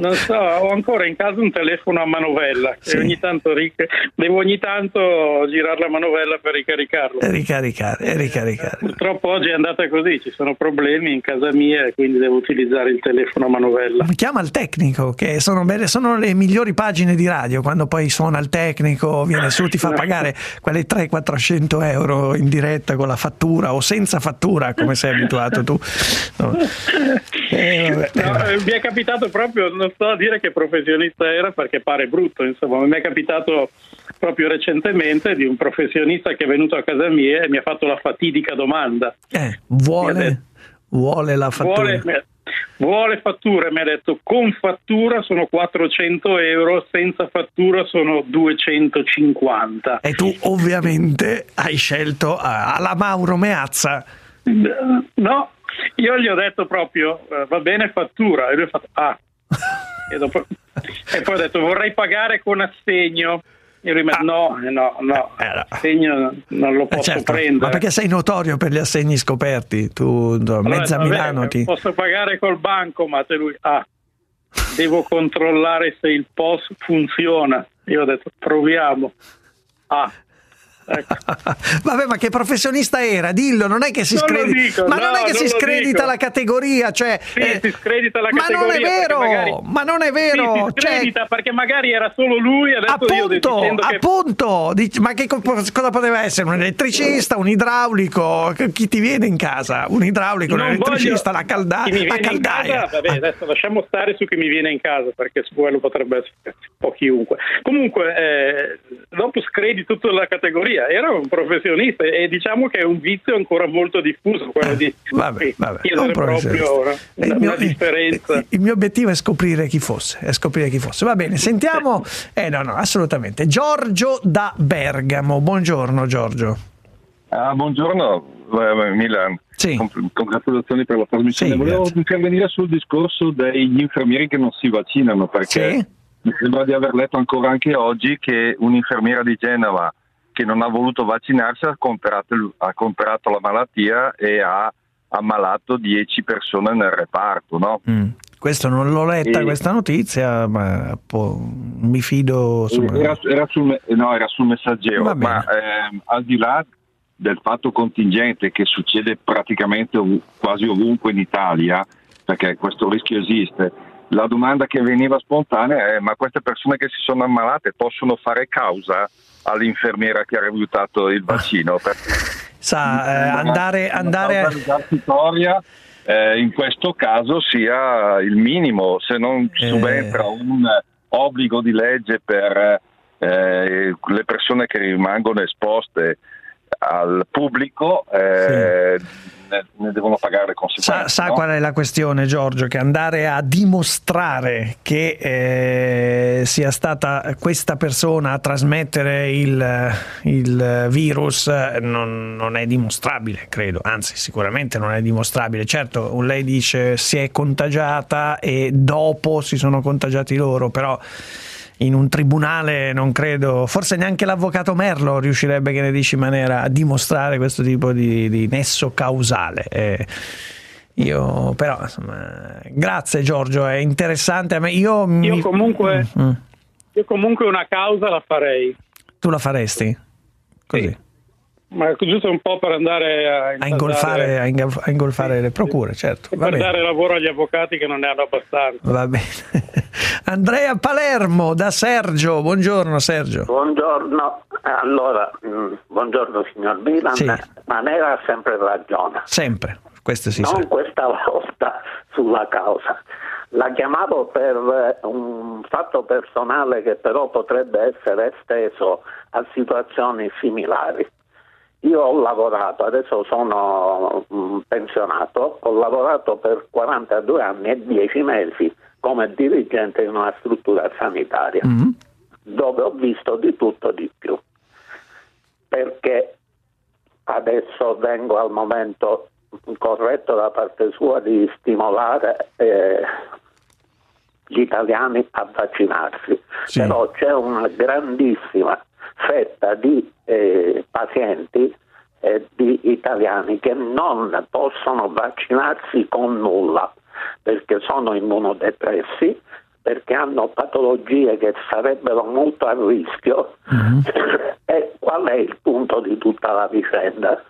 Non so, ho ancora in casa un telefono a manovella che ogni tanto ric- devo ogni tanto girare la manovella per ricaricarlo. E ricaricare, e ricaricare. Purtroppo oggi è andata così, ci sono problemi in casa mia e quindi devo utilizzare il telefono a manovella. Chiama il tecnico, che sono, belle- sono le migliori pagine di radio, quando poi suona il tecnico, viene su, ti fa pagare quelle 300-400 euro in diretta con la fattura o senza fattura, come sei abituato tu. No. Eh, vabbè. No, eh, mi è capitato proprio, non sto a dire che professionista era perché pare brutto, insomma, mi è capitato proprio recentemente di un professionista che è venuto a casa mia e mi ha fatto la fatidica domanda. Eh, vuole, vuole la fattura. Vuole, vuole fattura, mi ha detto con fattura sono 400 euro, senza fattura sono 250. E tu ovviamente hai scelto eh, alla Mauro Meazza. No, io gli ho detto proprio eh, va bene fattura e lui ha fatto ah. E, dopo- e poi ho detto vorrei pagare con assegno. E lui mi ha detto no, eh, no, no, assegno non lo Eh, posso certo, prendere. ma perché sei notorio per gli assegni scoperti? Tu no, Allora, mezza vabbè, Milano ti... Posso pagare col bancomat e lui ah, devo controllare se il POS funziona. Io ho detto proviamo. Ah, ecco. Vabbè, ma che professionista era? Dillo, non è che si Non scredita, dico, ma non no, è che non si scredita dico. la categoria, cioè Sì, eh, si scredita la ma categoria. non è vero, magari- ma non è vero, Sì, si cioè- scredita perché magari era solo lui adesso io appunto, che appunto, dici, ma che co- cosa poteva essere? Un elettricista, un idraulico? Chi ti viene in casa? Un idraulico, un Non elettricista, voglio- la, calda- la caldaia. casa, vabbè, adesso lasciamo stare su chi mi viene in casa perché su quello potrebbe essere un po' chiunque. Comunque, eh, dopo scredi tutta la categoria, era un professionista e diciamo che è un vizio ancora molto diffuso quello di Eh, Vabbè, vabbè, chiedere proprio una, Il una mio- differenza. Il mio obiettivo è scoprire chi fosse, è scoprire chi fosse. Va bene, sentiamo. Eh no, no, assolutamente. Giorgio da Bergamo. Buongiorno Giorgio. Ah, buongiorno eh, Milan, Con- congratulazioni per la trasmissione. Sì, Volevo grazie. intervenire sul discorso degli infermieri che non si vaccinano perché mi sembra di aver letto ancora anche oggi che un'infermiera di Genova che non ha voluto vaccinarsi ha comprato, ha comprato la malattia e ha ammalato 10 persone nel reparto. No? Mm. Questo non l'ho letta E- questa notizia, ma po- mi fido. insomma. Era, era sul, no, era sul messaggero, ma ehm, al di là del fatto contingente che succede praticamente ov- quasi ovunque in Italia, perché questo rischio esiste, la domanda che veniva spontanea è ma queste persone che si sono ammalate possono fare causa all'infermiera che ha rifiutato il vaccino? Sa, eh, andare, andare risarcitoria, eh, in questo caso sia il minimo, se non Eh. subentra un obbligo di legge per eh, le persone che rimangono esposte al pubblico, eh, ne, ne devono pagare le Sa, conseguenze. sa no? qual è la questione, Giorgio? Che andare a dimostrare che eh, sia stata questa persona a trasmettere il, il virus non, non è dimostrabile, credo. Anzi, sicuramente non è dimostrabile. Certo, lei dice si è contagiata e dopo si sono contagiati loro, però in un tribunale non credo, forse neanche l'avvocato Merlo riuscirebbe, che ne dici in maniera, a dimostrare questo tipo di, di nesso causale. Eh, io però, insomma, grazie Giorgio, è interessante. A me, io, mi- Io comunque, Mm, io comunque una causa la farei, tu la faresti? Così, ma giusto un po' per andare a, a ingolfare, a ingol- a ingolfare le procure, certo. Va per bene. dare lavoro agli avvocati che non ne hanno abbastanza. Va bene. Andrea Palermo da Sergio, buongiorno Sergio. Buongiorno, allora, mm, buongiorno signor Milan, Sì. ma lei ha sempre ragione, Sempre, questo si non sa. questa volta sulla causa. La chiamavo per eh, un fatto personale che però potrebbe essere esteso a situazioni similari. Io ho lavorato, adesso sono mm, pensionato, ho lavorato per 42 anni e 10 mesi come dirigente in una struttura sanitaria dove ho visto di tutto di più. Perché adesso vengo al momento corretto da parte sua di stimolare eh, gli italiani a vaccinarsi, però c'è una grandissima fetta di eh, pazienti e di italiani che non possono vaccinarsi con nulla perché sono immunodepressi, perché hanno patologie che sarebbero molto a rischio. e qual è il punto di tutta la vicenda?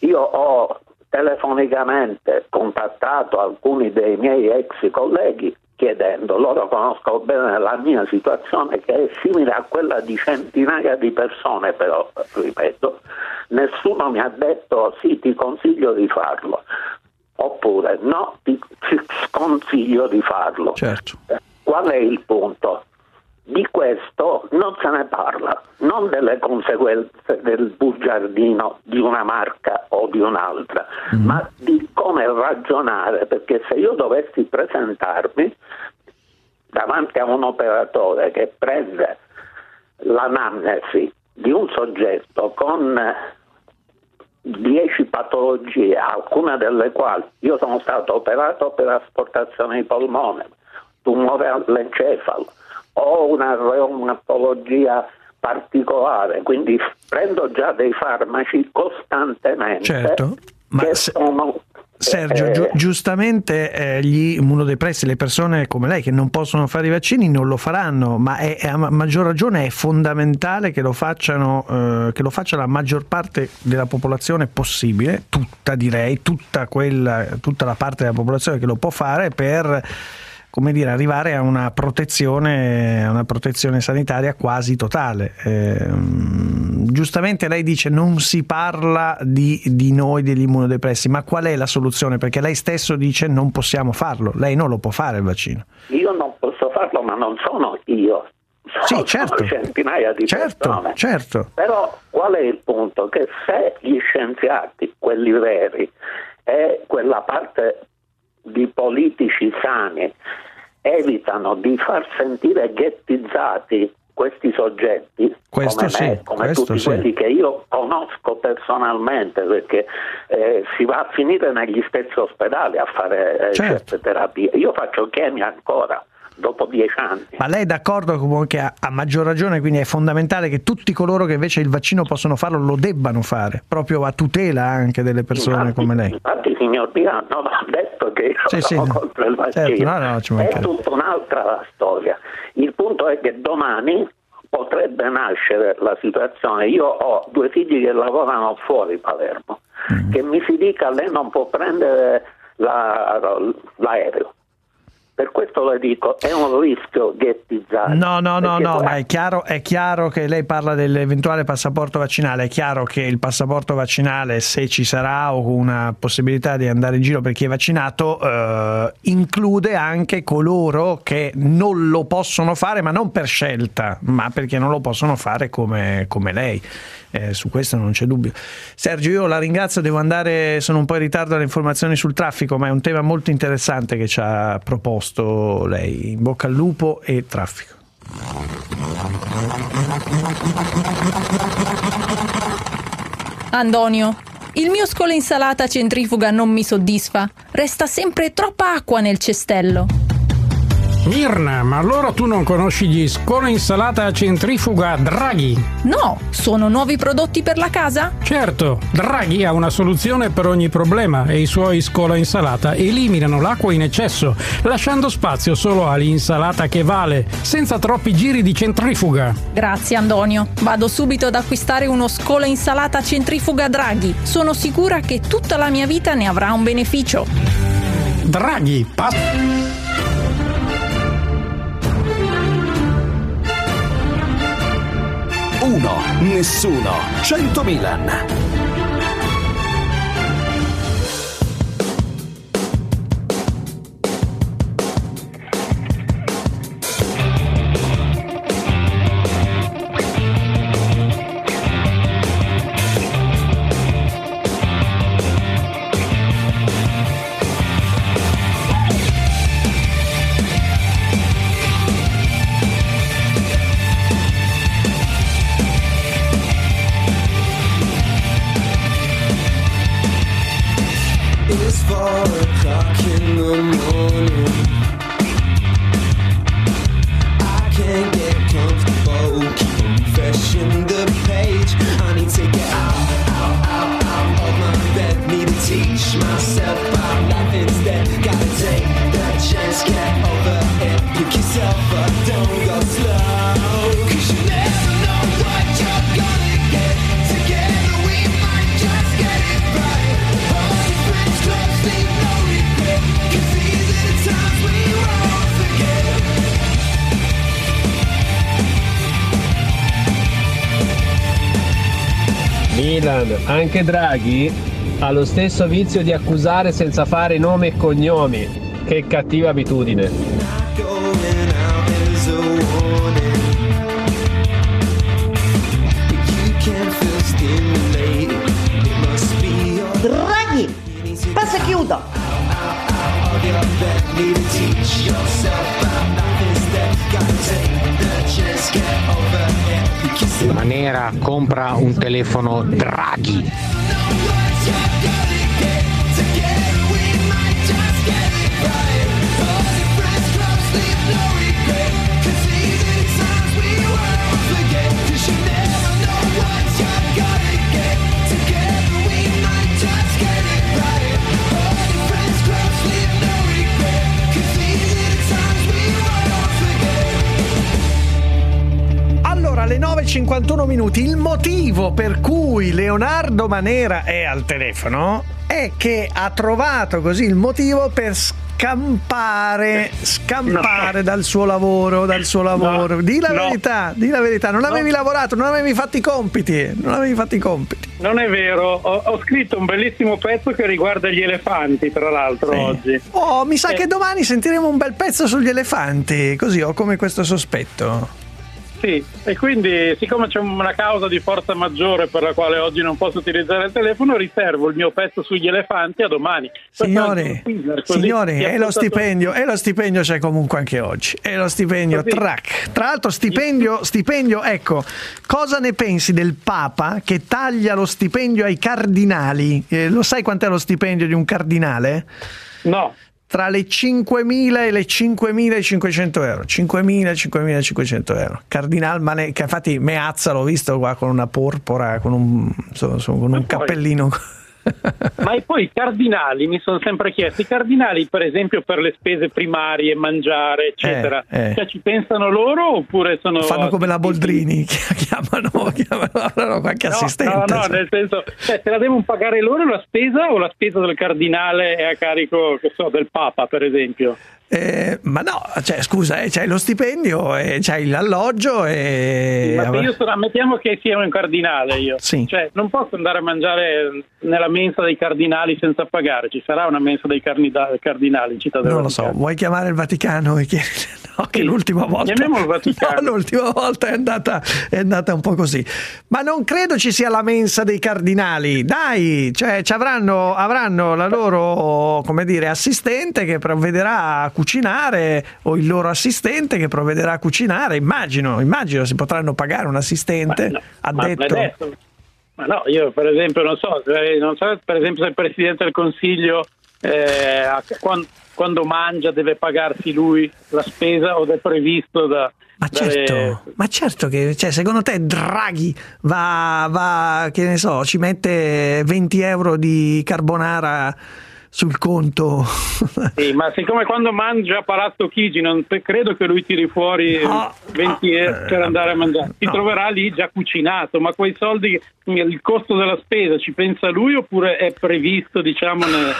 Io ho telefonicamente contattato alcuni dei miei ex colleghi chiedendo, loro conoscono bene la mia situazione che è simile a quella di centinaia di persone, però ripeto, nessuno mi ha detto sì ti consiglio di farlo, oppure no ti, ti sconsiglio di farlo. Certo. Qual è il punto? Di questo non se ne parla, non delle conseguenze del bugiardino di una marca o di un'altra, ma di come ragionare, perché se io dovessi presentarmi davanti a un operatore che prende l'anamnesi di un soggetto con 10 patologie, alcune delle quali io sono stato operato per asportazione di polmone, tumore all'encefalo, ho una reumatologia particolare, quindi prendo già dei farmaci costantemente Certo, ma se- sono Sergio, eh, giu- giustamente eh, gli immunodepressi, le persone come lei che non possono fare i vaccini non lo faranno, ma è, è a ma- maggior ragione è fondamentale che lo, facciano, eh, che lo faccia la maggior parte della popolazione possibile, tutta direi, tutta, quella, tutta la parte della popolazione che lo può fare per come dire, arrivare a una protezione, a una protezione sanitaria quasi totale. Ehm, giustamente lei dice non si parla di, di noi, degli immunodepressi, ma qual è la soluzione? Perché lei stesso dice non possiamo farlo, lei non lo può fare il vaccino. io non posso farlo, ma non sono io. Sono, Sì, certo. centinaia di Certo, persone. certo. Però qual è il punto? Che se gli scienziati, quelli veri, e quella parte di politici sani evitano di far sentire ghettizzati questi soggetti Questo come sì, me, come tutti sì. quelli che io conosco personalmente perché eh, si va a finire negli stessi ospedali a fare eh, Certo. certe terapie io faccio chemia ancora dopo dieci anni Ma lei è d'accordo comunque a, a maggior ragione, quindi è fondamentale che tutti coloro che invece il vaccino possono farlo lo debbano fare, proprio a tutela anche delle persone come lei. Infatti, signor Piano, non ho detto che Sì, sì. sono contro il vaccino. Certo, no, no, è tutta un'altra la storia. Il punto è che domani potrebbe nascere la situazione. Io ho due figli che lavorano fuori Palermo, Mm. che mi si dica lei non può prendere la- l'aereo. Per questo le dico, è un rischio ghettizzare. No, no, no, no, poi- ma è chiaro, è chiaro che lei parla dell'eventuale passaporto vaccinale, è chiaro che il passaporto vaccinale, se ci sarà o una possibilità di andare in giro per chi è vaccinato, eh, include anche coloro che non lo possono fare, ma non per scelta, ma perché non lo possono fare come, come lei. Eh, su questo non c'è dubbio. Sergio, io la ringrazio, devo andare, sono un po' in ritardo alle informazioni sul traffico, ma è un tema molto interessante che ci ha proposto lei. In bocca al lupo e traffico. Antonio, il mio scolo insalata centrifuga non mi soddisfa. Resta sempre troppa acqua nel cestello. Mirna, ma allora tu non conosci gli scolo insalata centrifuga Draghi? No, sono nuovi prodotti per la casa? Certo, Draghi ha una soluzione per ogni problema e i suoi scola insalata eliminano l'acqua in eccesso, lasciando spazio solo all'insalata che vale, senza troppi giri di centrifuga. Grazie Antonio. Vado subito ad acquistare uno scola insalata centrifuga Draghi. Sono sicura che tutta la mia vita ne avrà un beneficio. Draghi, pa- Uno, nessuno, 100 Milan. Anche Draghi ha lo stesso vizio di accusare senza fare nomi e cognomi. Che cattiva abitudine. Draghi, passa chiudo. Manera compra un telefono Draghi. Allora, alle 9.51 minuti, il motivo per cui Leonardo Manera è al telefono è che ha trovato così il motivo per scampare, scampare dal suo lavoro, dal suo lavoro. di la no. verità, di la verità, non No. avevi lavorato, non avevi fatto i compiti, non avevi fatto i compiti. Non è vero, ho, ho scritto un bellissimo pezzo che riguarda gli elefanti, tra l'altro, oggi. Oh, mi sa Eh. che domani sentiremo un bel pezzo sugli elefanti, così ho come questo sospetto. Sì, e quindi siccome c'è una causa di forza maggiore per la quale oggi non posso utilizzare il telefono, riservo il mio pezzo sugli elefanti a domani. Signori, Pertanto, gli e lo stipendio, e lo stipendio c'è comunque anche oggi. E lo stipendio, Così. track. Tra l'altro, stipendio, stipendio, ecco, cosa ne pensi del Papa che taglia lo stipendio ai cardinali? Eh, lo sai quant'è lo stipendio di un cardinale? No. Tra le 5.000 e le 5.500 euro. 5.000 e 5.500 euro. Cardinal Mane, che infatti Meazza l'ho visto qua con una porpora, con un, insomma, con un cappellino. Ma e poi i cardinali, mi sono sempre chiesto, i cardinali per esempio per le spese primarie, mangiare, eccetera, Eh, eh. Cioè, ci pensano loro oppure sono... Fanno come la Boldrini, chiamano, chiamano avranno qualche No, assistente. No, no, insomma. nel senso, cioè, se la devono pagare loro la spesa o la spesa del cardinale è a carico, che so, del Papa, per esempio? Eh, ma no, cioè, scusa, eh, c'hai lo stipendio, e c'hai l'alloggio e... Ma se io sono, ammettiamo che sia un cardinale io, Sì. cioè non posso andare a mangiare nella mensa dei cardinali senza pagare, ci sarà una mensa dei cardina- cardinali in città del Non lo so, vuoi chiamare il Vaticano e chiedere no, che l'ultima volta. No, l'ultima volta è andata, è andata un po' così. Ma non credo ci sia la mensa dei cardinali. Dai, cioè ci avranno, avranno la loro, come dire, assistente che provvederà a cucinare o il loro assistente che provvederà a cucinare. Immagino, immagino si potranno pagare un assistente Ma addetto. ma no, io per esempio non so, se- non so per esempio se il Presidente del Consiglio eh, a- quan- quando, mangia deve pagarsi lui la spesa o è previsto da... Ma certo, ma certo che cioè, secondo te Draghi va, va, che ne so, ci mette 20 euro di carbonara sul conto. Sì, ma siccome quando mangia Palazzo Chigi non credo che lui tiri fuori No, 20 euro per andare a mangiare, si troverà lì già cucinato, ma quei soldi, il costo della spesa ci pensa lui oppure è previsto diciamo nel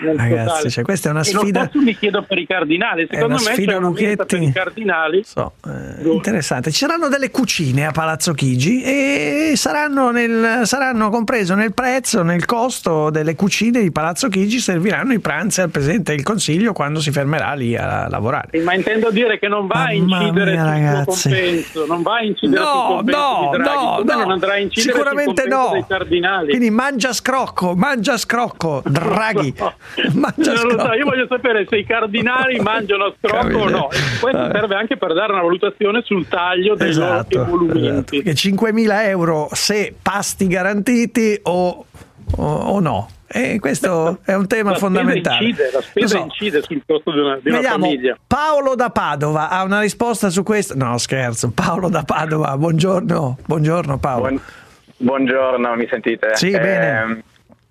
Ragazzi, cioè, questa è una sfida- stesso mi chiedo per i cardinali, secondo me sfida c'è Lucchetti. per i cardinali. Eh, interessante. Ci saranno delle cucine a Palazzo Chigi e saranno, nel, saranno compreso nel prezzo, nel costo delle cucine di Palazzo Chigi, serviranno i pranzi al Presidente del Consiglio quando si fermerà lì a lavorare. Ma intendo dire che non va a incidere mia, sul ragazzi. compenso, non va a incidere sul No, compenso no, di Draghi, no, no, non andrà a incidere sicuramente sul no. dei cardinali. Quindi mangia scrocco, mangia scrocco, Draghi. Mangia non lo so, io voglio sapere se i cardinali mangiano scrocco o no. E Questo Vabbè. serve anche per dare una valutazione sul taglio dei Esatto, loro emolumenti. Che 5.000 euro se pasti garantiti o, o- o no. E questo è un tema La fondamentale. incide, la spesa so. incide sul costo di una, di una famiglia. Paolo da Padova ha una risposta su questo? No, scherzo. Paolo da Padova, buongiorno. Buongiorno Paolo. Buongiorno, mi sentite? Sì, bene. Ehm,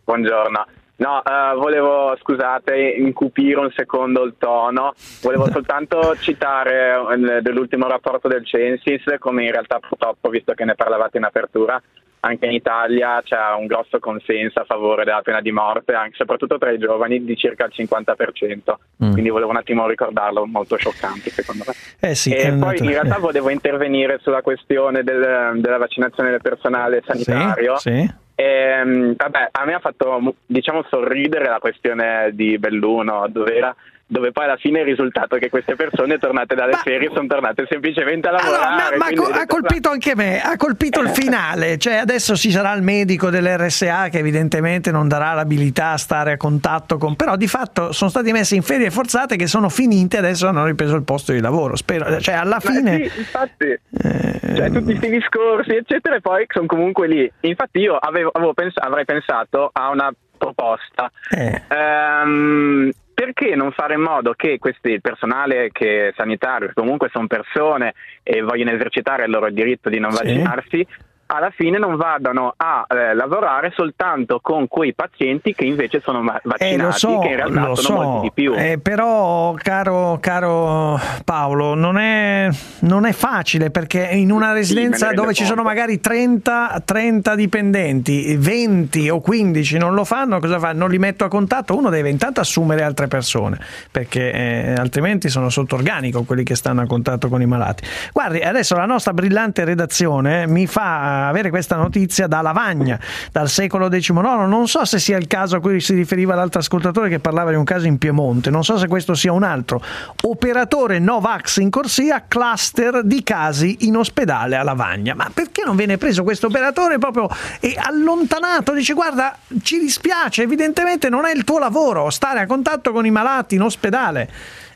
buongiorno. No, eh, volevo, scusate, incupire un secondo il tono. Volevo soltanto citare eh, dell'ultimo rapporto del Censis, come in realtà purtroppo, visto che ne parlavate in apertura, anche in Italia c'è un grosso consenso a favore della pena di morte, anche soprattutto tra i giovani di circa il 50%. Mm. Quindi volevo un attimo ricordarlo, molto scioccante secondo me. Eh sì, e poi in realtà eh. volevo intervenire sulla questione del- della vaccinazione del personale sanitario. Sì, sì. Ehm, vabbè, a me ha fatto diciamo sorridere la questione di Belluno, dove, era- dove poi alla fine è il risultato che queste persone tornate dalle ferie sono tornate semplicemente a Allora, lavorare. ma, ma ho ha detto, colpito anche me, ha colpito il finale, cioè adesso ci sarà il medico dell'RSA che evidentemente non darà l'abilità a stare a contatto con, però di fatto sono stati messi in ferie forzate che sono finite, adesso hanno ripreso il posto di lavoro, spero, cioè alla Ma fine... sì, infatti, cioè, tutti questi discorsi, eccetera, e poi sono comunque lì. Infatti, io avevo, avevo pens- avrei pensato a una proposta. Eh. Ehm, perché non fare in modo che questi il personale che sanitario, che comunque sono persone e vogliono esercitare il loro diritto di non Sì. vaccinarsi, alla fine non vadano a eh, lavorare soltanto con quei pazienti che invece sono vaccinati, Eh, lo so, che in realtà sono so. molti di più. Eh, però, caro, caro Paolo, non è, non è facile perché in una residenza rendo dove ci sono magari 30, 30 dipendenti, 20 o 15 non lo fanno, cosa fa? Non li metto a contatto. Uno deve intanto assumere altre persone perché eh, altrimenti sono sotto organico quelli che stanno a contatto con i malati. Guardi, adesso la nostra brillante redazione mi fa avere questa notizia da Lavagna, dal secolo XIX. Non so se sia il caso a cui si riferiva l'altro ascoltatore che parlava di un caso in Piemonte, non so se questo sia un altro. Operatore Novax in corsia, cluster di casi in ospedale a Lavagna. Ma perché non viene preso questo operatore proprio e allontanato? Dice guarda, ci dispiace, evidentemente non è il tuo lavoro stare a contatto con i malati in ospedale.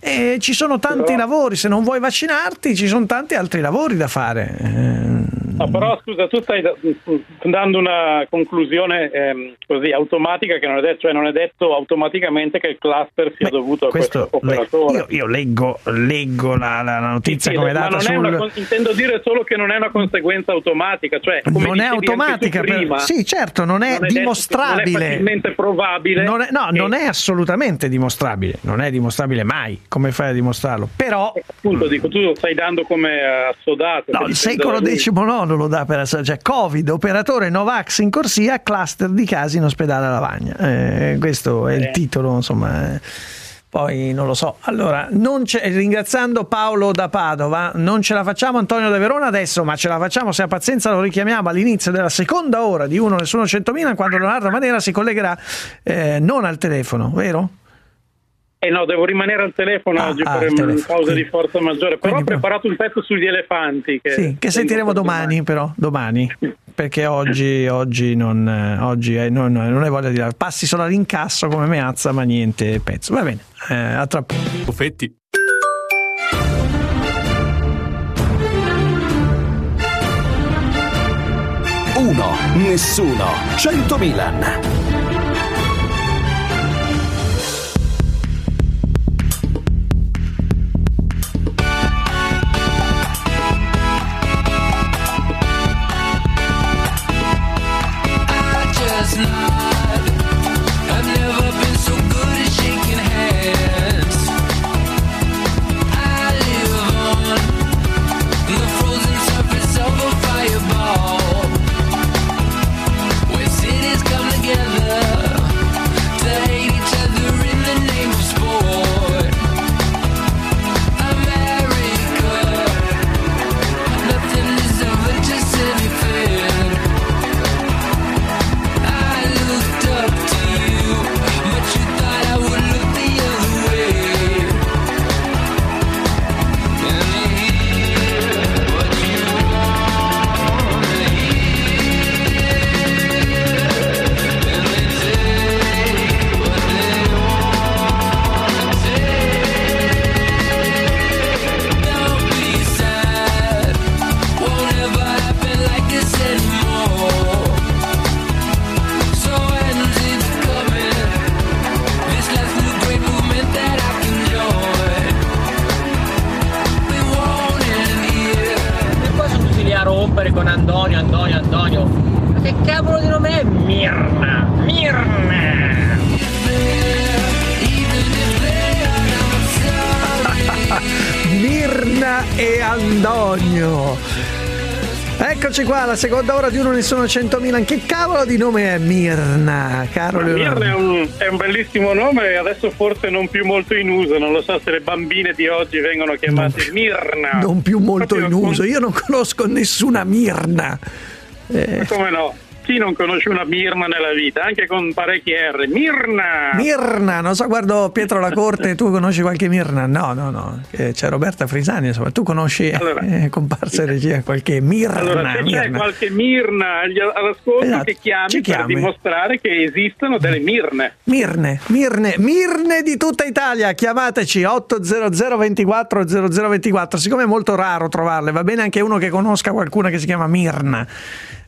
E ci sono tanti lavori, se non vuoi vaccinarti ci sono tanti altri lavori da fare. Eh, No, però scusa, tu stai da- dando una conclusione ehm, così automatica che non è, detto, cioè non è detto automaticamente che il cluster sia dovuto a questo, questo le- operatore. io, io leggo, leggo la, la notizia Sì, come è ma data è sul... una intendo dire solo che non è una conseguenza automatica, cioè non è automatica, per- prima, sì, certo, non è, non detto- dimostrabile. non è facilmente probabile. Non è- no, che- non è assolutamente dimostrabile, non è dimostrabile mai. Come fai a dimostrarlo? Però Appunto, dico, tu lo stai dando come eh, assodato. No, il secolo. XIX lo dà per assaggiare. Cioè, Covid, operatore Novax in corsia, cluster di casi in ospedale a Lavagna. Eh, questo è il Eh. titolo, insomma. eh. Poi non lo so. Allora, ringraziando Paolo da Padova, non ce la facciamo Antonio da Verona adesso, ma ce la facciamo se ha pazienza, lo richiamiamo all'inizio della seconda ora di Uno Nessuno 100.000 quando Leonardo Manera si collegherà eh, non al telefono, vero? Eh no, devo rimanere al telefono Ah, oggi ah, per una pausa di forza maggiore. Però ho quindi- preparato un pezzo sugli elefanti. Che, Sì, che sentiremo domani, però, domani, perché oggi, oggi non, eh, oggi è- non, non è voglia di dire passi solo all'incasso come meazza, ma niente pezzo. Va bene, eh, a tra poco. Buffetti. Uno, nessuno, 100 Milan. Eccoci qua, la seconda ora di uno nessuno 100.000. Che cavolo di nome è Mirna, caro Leonardo? Mirna è un, è un bellissimo nome adesso forse non più molto in uso. Non lo so se le bambine di oggi vengono chiamate Mirna. Non più molto Proprio in uso, io non conosco nessuna Mirna. Eh, Come no? Chi non conosce una Mirna nella vita? Anche con parecchie R. Mirna! Mirna, non so, guardo Pietro La Corte, tu conosci qualche Mirna? No, no, no, c'è Roberta Frisani, insomma, tu conosci Allora- eh, comparsa in regia qualche Mirna? Allora, se c'è Mirna. qualche Mirna all'ascolto Esatto, che chiami ci per chiami. dimostrare che esistono delle Mirne. Mirne, Mirne, Mirne di tutta Italia, chiamateci 800 24 0024, siccome è molto raro trovarle, va bene anche uno che conosca qualcuna che si chiama Mirna,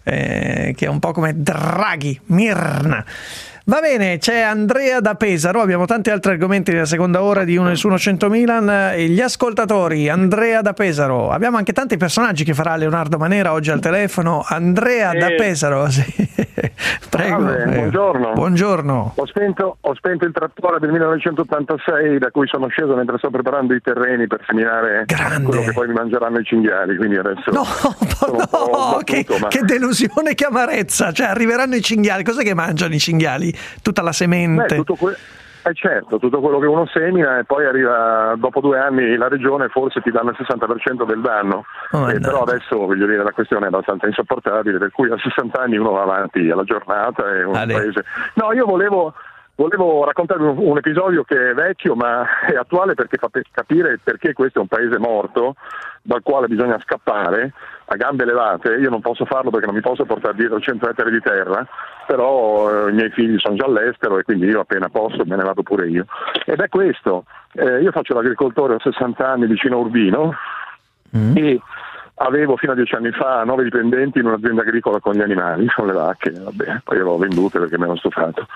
eh, che è un po' come Draghi, Mirna. Va bene, c'è Andrea da Pesaro, abbiamo tanti altri argomenti nella seconda ora di 1 nessuno 100 Milan e gli ascoltatori, Andrea da Pesaro, abbiamo anche tanti personaggi che farà Leonardo Manera oggi al telefono, Andrea da Eh. Pesaro, sì. prego, Salve, prego. buongiorno. Buongiorno. Ho spento, ho spento il trattore del 1986 da cui sono sceso mentre sto preparando i terreni per seminare quello che poi mi mangeranno i cinghiali, quindi adesso No, Oh, che, ma- che delusione, che amarezza. Cioè, arriveranno i cinghiali. Cos'è che mangiano i cinghiali? Tutta la semente. Beh, tutto que- eh certo, tutto quello che uno semina e poi arriva dopo due anni la regione forse ti danno il 60% del danno, Oh, Eh, però adesso voglio dire la questione è abbastanza insopportabile, per cui a 60 anni uno va avanti alla giornata e un Ale. paese... No, io volevo, volevo raccontarvi un, un episodio che è vecchio ma è attuale perché fa pe- capire perché questo è un paese morto dal quale bisogna scappare a gambe levate. Io non posso farlo perché non mi posso portare dietro 100 ettari di terra, però eh, i miei figli sono già all'estero e quindi io appena posso me ne vado pure io. Ed è questo, eh, io faccio l'agricoltore, ho 60 anni vicino a Urbino e avevo fino a dieci anni fa nove dipendenti in un'azienda agricola con gli animali, con le vacche, vabbè, poi le ho vendute perché mi ero stufato.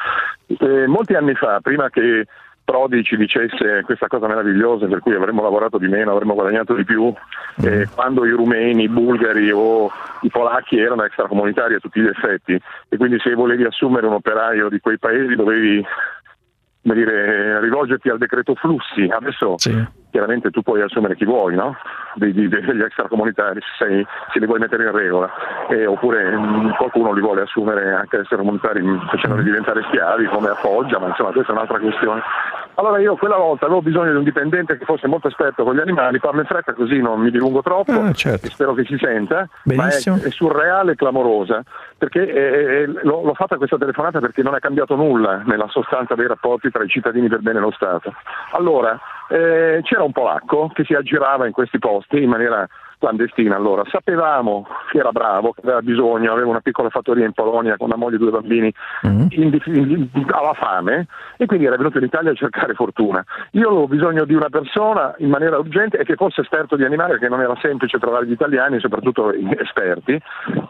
E molti anni fa, prima che Prodi ci dicesse questa cosa meravigliosa per cui avremmo lavorato di meno, avremmo guadagnato di più, eh, quando i rumeni, i bulgari o i polacchi erano extracomunitari a tutti gli effetti e quindi se volevi assumere un operaio di quei paesi dovevi dire, rivolgerti al decreto flussi. Adesso chiaramente tu puoi assumere chi vuoi, no? Di- degli extracomunitari, se, se li vuoi mettere in regola, Eh, oppure mm, qualcuno li vuole assumere anche extracomunitari mm, facendoli diventare schiavi come appoggia, ma insomma questa è un'altra questione. Allora io quella volta avevo bisogno di un dipendente che fosse molto esperto con gli animali, parlo in fretta così non mi dilungo troppo, Ah, certo. spero che si senta, Benissimo. ma è, è surreale e clamorosa, perché eh, eh, l'ho, l'ho fatta questa telefonata perché non è cambiato nulla nella sostanza dei rapporti tra i cittadini per bene e lo Stato. Allora, eh, c'era un polacco che si aggirava in questi posti in maniera clandestina allora, sapevamo che era bravo, che aveva bisogno, aveva una piccola fattoria in Polonia con una moglie e due bambini in dif- in- alla fame e quindi era venuto in Italia a cercare fortuna. Io avevo bisogno di una persona in maniera urgente e che fosse esperto di animali perché non era semplice trovare gli italiani, soprattutto esperti.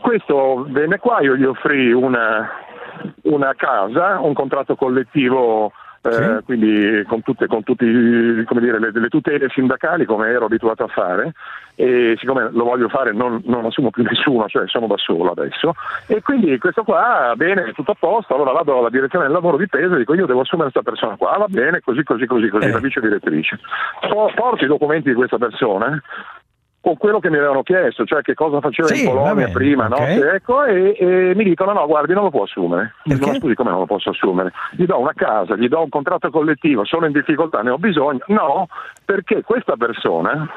Questo venne qua, io gli offrì una, una casa, un contratto collettivo eh, quindi con tutte con tutti, come dire, le, le tutele sindacali come ero abituato a fare e siccome lo voglio fare non, non assumo più nessuno, cioè sono da solo adesso e quindi questo qua bene, tutto a posto, allora vado alla direzione del lavoro di peso e dico io devo assumere questa persona qua, va bene, così così così così, la vice direttrice. Po- porto i documenti di questa persona o quello che mi avevano chiesto, cioè che cosa faceva Sì, in Polonia bene, prima, no? ok. Ecco, e, e mi dicono no, guardi, non lo può assumere. Dico, ma scusi, come non lo posso assumere? Gli do una casa, gli do un contratto collettivo, sono in difficoltà, ne ho bisogno. No, perché questa persona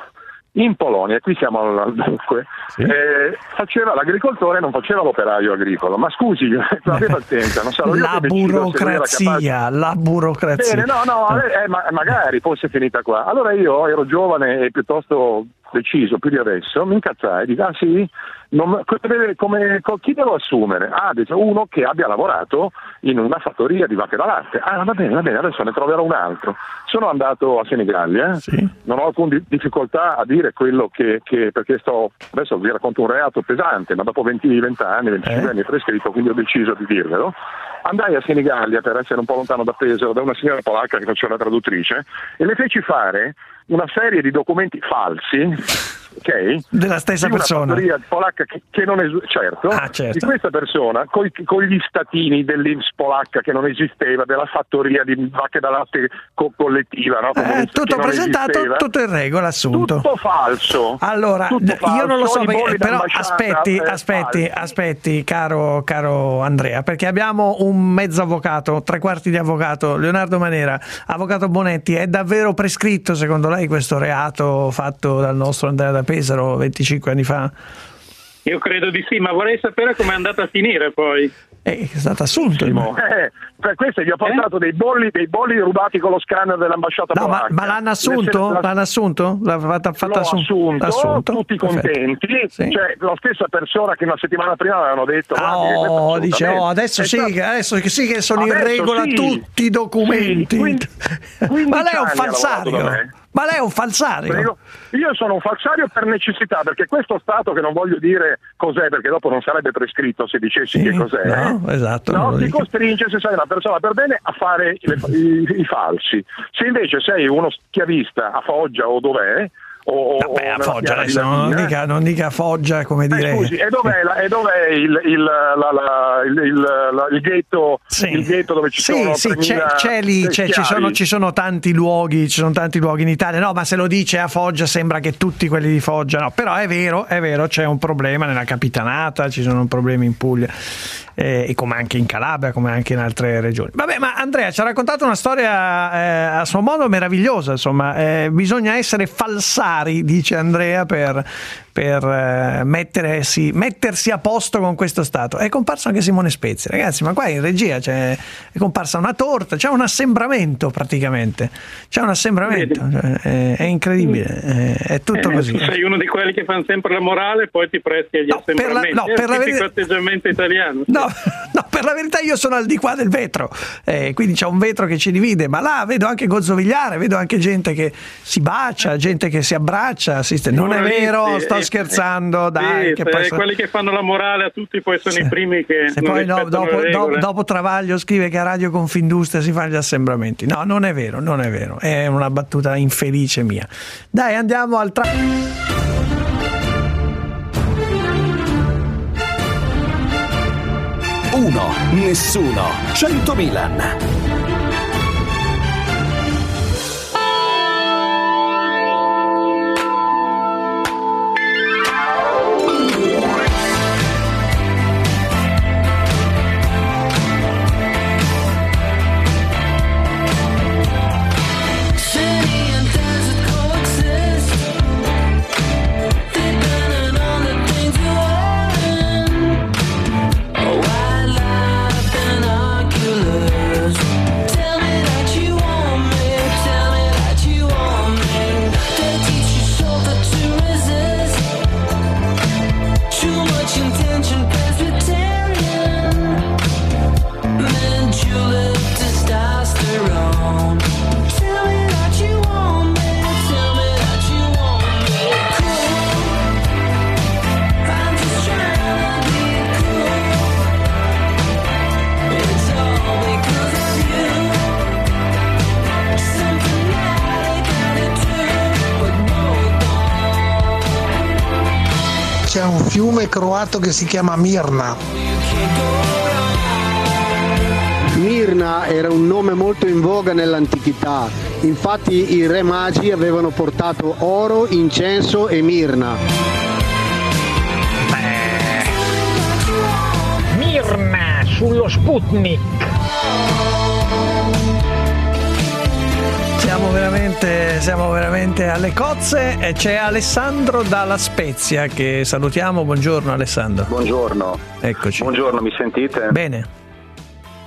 in Polonia, qui siamo al, dunque, eh, faceva l'agricoltore e non faceva l'operaio agricolo. Ma scusi, abbia pazienza, non sarò La burocrazia, la burocrazia. Bene, no, no, eh, ma- magari fosse finita qua. Allora io ero giovane e piuttosto deciso, più di adesso, mi incazzai e dico, ah sì, non- come, come- co- chi devo assumere? Ah, dice, uno che abbia lavorato in una fattoria di vacche da latte. Ah, va bene, va bene, adesso ne troverò un altro. Sono andato a Senigallia, non ho alcuna di- difficoltà a dire quello che, che- perché sto, adesso vi racconto un reato pesante, ma dopo 20, 20 anni, 25 anni è prescritto, quindi ho deciso di dirvelo. Andai a Senigallia per essere un po' lontano da Pesaro da una signora polacca che faceva la traduttrice e le feci fare una serie di documenti falsi ok? Della stessa Di persona. polacca che, che non esiste, certo, Ah, certo. di questa persona con, con gli statini dell'Inps polacca che non esisteva, della fattoria di vacche da latte co- collettiva, no? Eh, tutto presentato, esisteva. tutto in regola, assunto. Tutto falso. Allora, Tutto d- io non lo so, falso, perché- però aspetti, eh, aspetti, falsi. aspetti, caro, caro Andrea, perché abbiamo un mezzo avvocato, tre quarti di avvocato, Leonardo Manera, avvocato Bonetti, è davvero prescritto secondo lei questo reato fatto dal nostro Andrea da Pesaro 25 anni fa? Io credo di sì, ma vorrei sapere com'è andata a finire poi. È stato assunto. Eh, per questo gli ho portato dei, bolli, dei bolli rubati con lo scanner dell'ambasciata No, ma, ma l'hanno assunto? L'hanno assunto? L'ha fatta, fatta L'ho assun- assunto, tutti Perfetto. contenti, cioè la stessa persona che una settimana prima avevano detto Ah, "Guardi che questo oh, dice, oh, adesso sì, stato- adesso sì che sono in Adesso regola sì, tutti i documenti. sì, quindi- ma lei è un 15 anni ha lavorato falsario. Ma lei è un falsario. Prego. Io sono un falsario per necessità, perché questo Stato, che non voglio dire cos'è, perché dopo non sarebbe prescritto se dicessi che cos'è, no, esatto, non no, ti costringe, se sei una persona per bene, a fare le- i, i falsi. Se invece sei uno schiavista a Foggia o dov'è, o, Vabbè, o a Foggia adesso non dica, non dica Foggia come eh, dire. scusi, e dov'è, la- e dov'è il, il, la- la- il, il- ghetto, il ghetto dove ci Sì, sono sì, 3.000 c'è, c'è lì, c'è- ci, sono, ci sono tanti luoghi, ci sono tanti luoghi in Italia. No, ma se lo dice a Foggia sembra che tutti quelli di Foggia no. Però è vero, è vero, c'è un problema nella capitanata, ci sono problemi in Puglia. Eh, e come anche in Calabria, come anche in altre regioni. Vabbè, ma Andrea ci ha raccontato una storia eh, a suo modo meravigliosa. Insomma, Eh, bisogna essere falsari, dice Andrea, per, per eh, mettersi, mettersi a posto con questo Stato. È comparso anche Simone Spezia, ragazzi. Ma qua in regia c'è, è comparsa una torta, c'è un assembramento praticamente. C'è un assembramento, cioè, è, è incredibile, è, è tutto Eh, così. Sei uno di quelli che fanno sempre la morale e poi ti presti agli per la- assembramenti. no, È per la verità- atteggiamento italiano. No, no, per la verità io sono al di qua del vetro, eh, quindi c'è un vetro che ci divide, ma là vedo anche gozzovigliare, vedo anche gente che si bacia, gente che si abbraccia, si sta- non è vero, sto eh, scherzando, Sì, dai. che poi so- quelli che fanno la morale a tutti poi sono i primi che se poi no, dopo, le do- dopo Travaglio scrive che a Radio Confindustria si fanno gli assembramenti. No, non è vero, non è vero, è una battuta infelice mia. Dai, andiamo al tra... Uno, nessuno, 100 Milan. Croato che si chiama Mirna. Mirna era un nome molto in voga nell'antichità, infatti i re magi avevano portato oro, incenso e mirna. Mirna sullo Sputnik. Siamo veramente, siamo veramente alle cozze e c'è Alessandro dalla Spezia che salutiamo. Buongiorno Alessandro. Buongiorno. Eccoci. Buongiorno, mi sentite? Bene.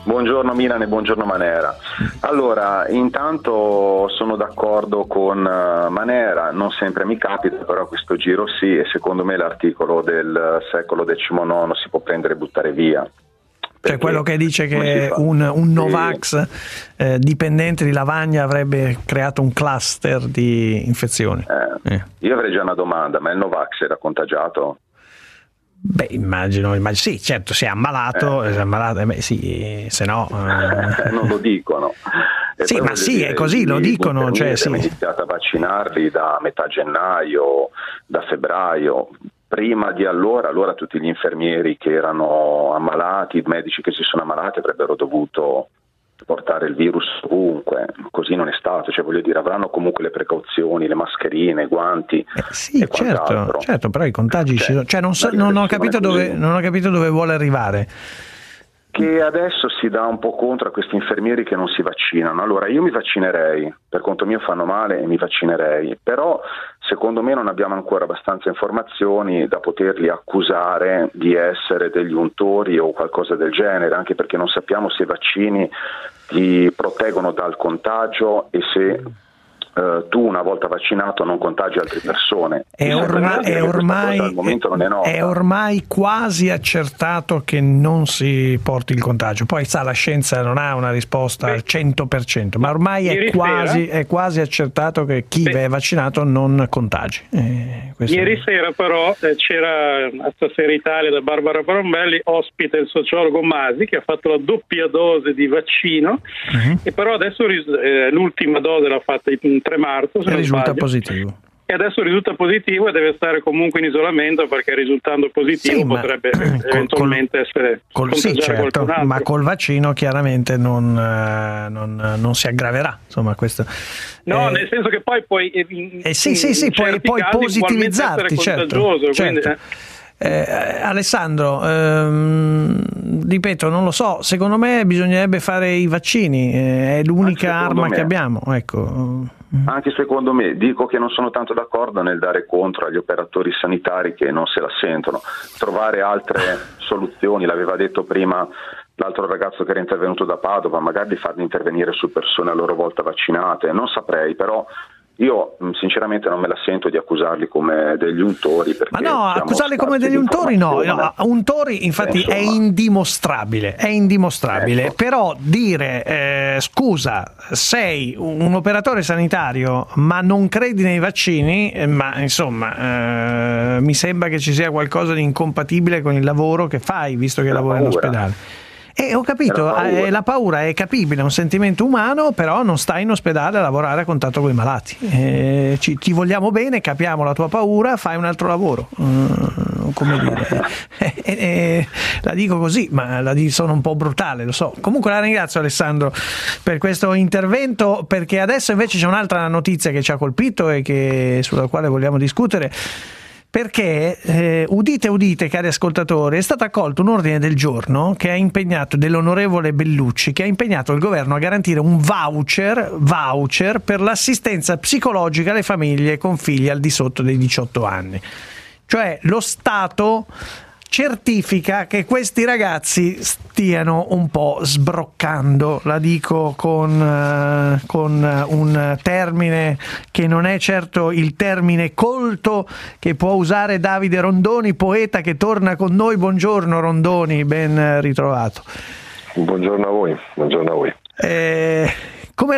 Buongiorno Milan e buongiorno Manera. Allora, intanto sono d'accordo con eh, Manera, non sempre mi capita, però questo giro sì e secondo me l'articolo del secolo XIX si può prendere e buttare via. Cioè quello che dice che un, un Novax eh, dipendente di Lavagna avrebbe creato un cluster di infezioni. Eh, Io avrei già una domanda, ma il Novax era contagiato? Beh, immagino, immagino- sì, certo, si è ammalato, si è ammalato, eh beh, sì, se no... eh, non lo dicono. E Sì, poi ma sì, dire, è così, lo dicono, cioè, sì. abbiamo iniziato a vaccinarli da metà gennaio, da febbraio. Prima di allora, allora tutti gli infermieri che erano ammalati, i medici che si sono ammalati avrebbero dovuto portare il virus ovunque, così non è stato, cioè voglio dire avranno comunque le precauzioni, le mascherine, i guanti. Sì, e certo, certo, però i contagi ci Cioè, sono. Cioè, non, so- non ho dove, non ho capito dove vuole arrivare. Che adesso si dà un po' contro a questi infermieri che non si vaccinano. Allora io mi vaccinerei, per conto mio fanno male e mi vaccinerei, però secondo me non abbiamo ancora abbastanza informazioni da poterli accusare di essere degli untori o qualcosa del genere, anche perché non sappiamo se i vaccini ti proteggono dal contagio e se eh, tu una volta vaccinato non contagi altre persone. È, Mi sembra orma- di dire è ormai, è è ormai quasi accertato che non si porti il contagio. Poi sa, la scienza non ha una risposta al 100%, ma ormai quasi, è quasi accertato che chi è vaccinato non contagi. Eh, Ieri sera però eh, c'era a Stasera Italia da Barbara Parombelli ospite il sociologo Masi che ha fatto la doppia dose di vaccino Mhm. e però adesso eh, l'ultima dose l'ha fatta il 3 marzo se E risulta sbaglio. positivo. e adesso risulta positivo e deve stare comunque in isolamento perché risultando positivo Sì, potrebbe eventualmente essere Col, sì, certo, ma col vaccino chiaramente non, eh, non- non si aggraverà. Insomma, questo, No, eh, nel senso che poi puoi eh, Eh sì, sì, sì, puoi, puoi positivizzarti, certo. quindi, certo. eh. Eh, Alessandro, ehm, ripeto, non lo so, secondo me bisognerebbe fare i vaccini, eh, è l'unica arma me. che abbiamo. Ecco. Anche secondo me, dico che non sono tanto d'accordo nel dare contro agli operatori sanitari che non se la sentono, trovare altre soluzioni, l'aveva detto prima l'altro ragazzo che era intervenuto da Padova, magari di farli intervenire su persone a loro volta vaccinate, non saprei, però io mh, sinceramente non me la sento di accusarli come degli untori. Ma no, accusarli come degli untori no, no, untori infatti Eh, è insomma. indimostrabile, è indimostrabile, Ecco. però dire eh, scusa sei un operatore sanitario ma non credi nei vaccini, eh, ma insomma eh, mi sembra che ci sia qualcosa di incompatibile con il lavoro che fai visto che La lavori in paura. ospedale. E ho capito, la paura. eh, la paura è capibile, è un sentimento umano, però non stai in ospedale a lavorare a contatto con i malati. Eh, ci- ti vogliamo bene, capiamo la tua paura, fai un altro lavoro. Mm, come dire, Eh, eh, eh, la dico così, ma la di- sono un po' brutale, lo so. Comunque la ringrazio Alessandro per questo intervento, perché adesso invece c'è un'altra notizia che ci ha colpito e che- sulla quale vogliamo discutere. Perché, eh, udite, udite, cari ascoltatori, è stato accolto un ordine del giorno che ha impegnato dell'onorevole Bellucci, che ha impegnato il governo a garantire un voucher, voucher per l'assistenza psicologica alle famiglie con figli al di sotto dei 18 anni. Cioè lo Stato certifica che questi ragazzi stiano un po' sbroccando, la dico con, eh, con eh, un termine che non è certo il termine colto che può usare Davide Rondoni, poeta che torna con noi. Buongiorno Rondoni, ben ritrovato. Buongiorno a voi, buongiorno a voi. Eh,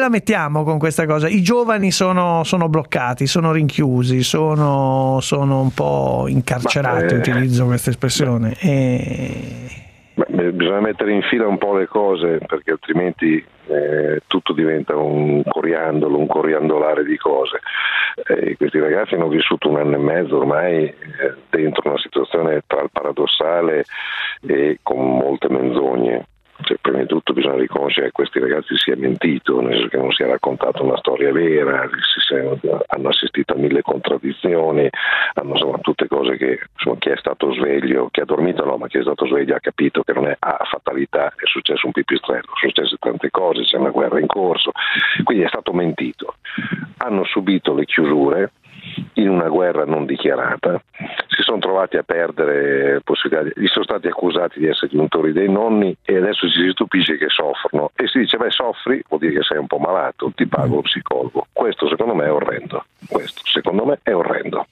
la mettiamo con questa cosa? I giovani sono, sono bloccati, sono rinchiusi, sono, sono un po' incarcerati, Ma, eh, utilizzo questa espressione. E... Beh, bisogna mettere in fila un po' le cose perché altrimenti eh, tutto diventa un coriandolo, un coriandolare di cose. Eh, questi ragazzi hanno vissuto un anno e mezzo ormai eh, dentro una situazione tra il paradossale e con molte menzogne. Cioè, prima di tutto bisogna riconoscere che questi ragazzi si è mentito, nel senso che non si è raccontato una storia vera, hanno assistito a mille contraddizioni, hanno insomma tutte cose che insomma, chi è stato sveglio, chi ha dormito no, ma chi è stato sveglio ha capito che non è a fatalità, è successo un pipistrello, sono successe tante cose, c'è una guerra in corso, quindi è stato mentito. Hanno subito le chiusure in una guerra non dichiarata, si sono trovati a perdere possibilità, gli sono stati accusati di essere gli untori dei nonni e adesso ci si stupisce che soffrono e si dice beh soffri vuol dire che sei un po' malato, ti pago lo psicologo. Questo secondo me è orrendo, questo secondo me è orrendo.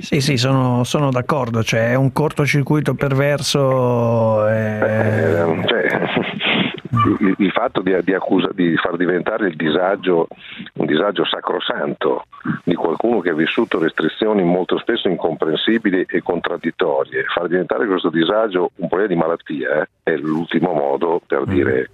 Sì, sì, sono, sono d'accordo, cioè è un cortocircuito perverso. eh, Eh, cioè, il, il fatto di, di accusa- di far diventare il disagio un disagio sacrosanto di qualcuno che ha vissuto restrizioni molto spesso incomprensibili e contraddittorie, far diventare questo disagio un problema di malattia eh, è l'ultimo modo per dire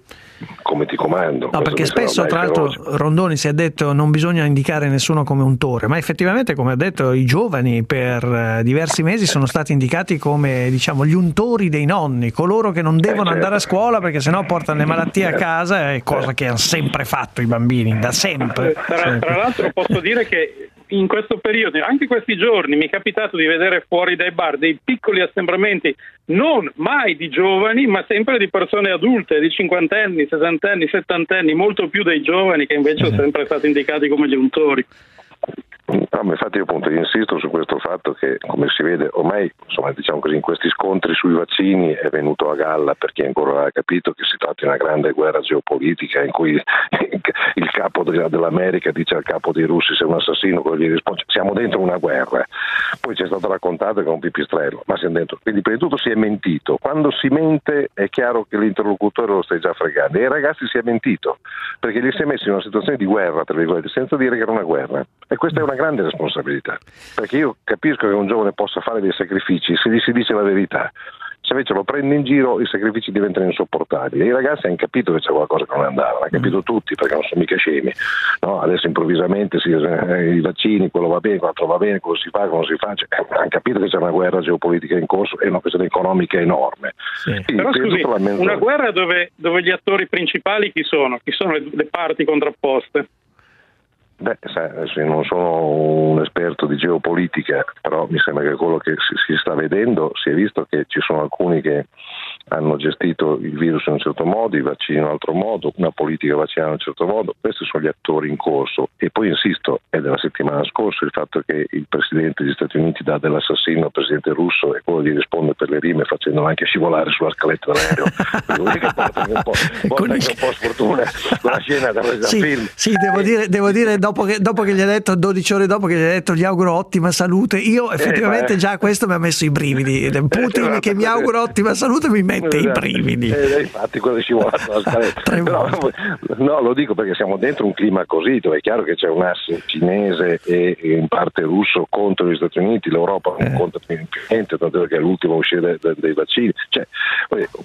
come ti comando. No, perché spesso, tra l'altro, Rondoni si è detto non bisogna indicare nessuno come untore, ma effettivamente, come ha detto, i giovani per eh, diversi mesi sono stati indicati come diciamo, gli untori dei nonni, coloro che non devono certo. andare a scuola perché sennò portano le malattie a casa, è cosa che hanno sempre fatto i bambini, da sempre. Tra, sempre. tra l'altro posso dire che in questo periodo, anche in questi giorni, mi è capitato di vedere fuori dai bar dei piccoli assembramenti, non mai di giovani, ma sempre di persone adulte, di cinquantenni, sessantenni, settantenni, molto più dei giovani che invece sono sempre stati indicati come gli untori. Ma infatti io appunto insisto su questo fatto che come si vede ormai insomma, diciamo così, in questi scontri sui vaccini è venuto a galla per chi ancora non ha capito che si tratta di una grande guerra geopolitica in cui il capo de- dell'America dice al capo dei russi sei un assassino, quello gli risponde siamo dentro una guerra. Poi ci è stato raccontato che è un pipistrello, ma siamo dentro. Quindi prima di tutto si è mentito. Quando si mente è chiaro che l'interlocutore lo stai già fregando e ai ragazzi si è mentito perché li si è messi in una situazione di guerra, tra virgolette, senza dire che era una guerra. E questa è una grande responsabilità, perché io capisco che un giovane possa fare dei sacrifici se gli si dice la verità. Se invece lo prende in giro i sacrifici diventano insopportabili. E I ragazzi hanno capito che c'è qualcosa che non andava, l'hanno capito tutti perché non sono mica scemi. No, adesso improvvisamente si, eh, i vaccini, quello va bene, quell'altro va bene, quello si fa, quello non si fa. Cioè, hanno capito che c'è una guerra geopolitica in corso e una questione economica enorme. Quindi Però penso scusi, una guerra dove, dove gli attori principali chi sono? Chi sono le, le parti contrapposte? Beh, io non sono un esperto di geopolitica, però mi sembra che quello che si, si sta vedendo si è visto che ci sono alcuni che hanno gestito il virus in un certo modo, i vaccini in un altro modo, una politica vaccinale in un certo modo, questi sono gli attori in corso. E poi insisto, è della settimana scorsa il fatto che il Presidente degli Stati Uniti dà dell'assassino al Presidente russo e quello gli risponde per le rime facendolo anche scivolare sulla scaletta dell'aereo, porta un po', porta anche un po' sfortuna la scena da, Sì, film. sì, devo dire, devo dire dopo, che, dopo che gli ha detto, 12 ore dopo che gli ha detto gli auguro ottima salute, io effettivamente ma- già questo mi ha messo i brividi. Putin che mi auguro ottima salute mi mette i brividi. Eh, infatti quello dalla scaletta. Però, no, lo dico perché siamo dentro un clima così, dove è chiaro che c'è un asse cinese e e in parte russo contro gli Stati Uniti, l'Europa non conta più niente, tanto che è l'ultimo a uscire dai, dai vaccini. Cioè,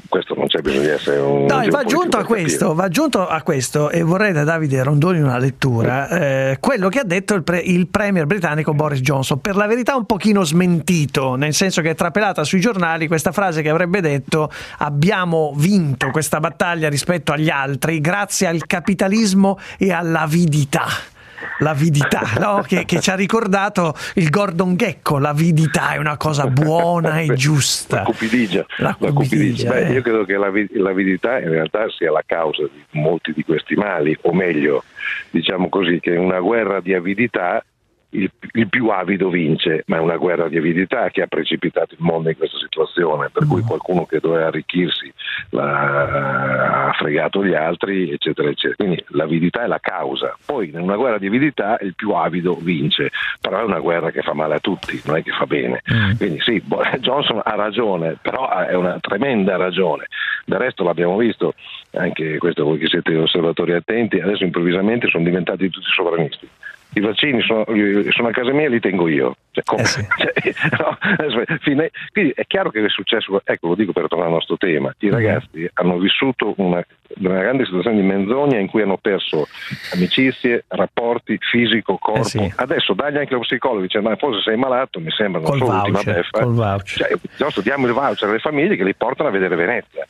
questo non c'è bisogno di essere un... No, va aggiunto questo, va aggiunto a questo, e vorrei da Davide Rondoni una lettura, eh, quello che ha detto il, pre- il premier britannico Boris Johnson, per la verità un pochino smentito, nel senso che è trapelata sui giornali questa frase che avrebbe detto abbiamo vinto questa battaglia rispetto agli altri grazie al capitalismo e all'avidità. L'avidità, no? che, che ci ha ricordato il Gordon Gecko. L'avidità è una cosa buona e giusta. La cupidigia. La La cupidigia. cupidigia, Beh, eh. io credo che l'avi- l'avidità in realtà sia la causa di molti di questi mali, o meglio, diciamo così, che una guerra di avidità il, il più avido vince, ma è una guerra di avidità che ha precipitato il mondo in questa situazione, per Mm. cui qualcuno che doveva arricchirsi l'ha- ha fregato gli altri, eccetera, eccetera. Quindi l'avidità è la causa. Poi in una guerra di avidità il più avido vince, però è una guerra che fa male a tutti, non è che fa bene. Quindi sì, Johnson ha ragione, però è una tremenda ragione. Del resto l'abbiamo visto, anche questo voi che siete osservatori attenti, adesso improvvisamente sono diventati tutti sovranisti. I vaccini sono, sono a casa mia e li tengo io. Cioè, come- cioè, no, quindi è chiaro che è successo, ecco lo dico per tornare al nostro tema, i ragazzi hanno vissuto una, una grande situazione di menzogna in cui hanno perso amicizie, rapporti, fisico, corpo. Adesso dagli anche lo psicologo, dice ma forse sei malato, mi sembra non Col so l'ultima voucher, beffa. col voucher. Cioè, piuttosto diamo il voucher alle famiglie che li portano a vedere Venezia.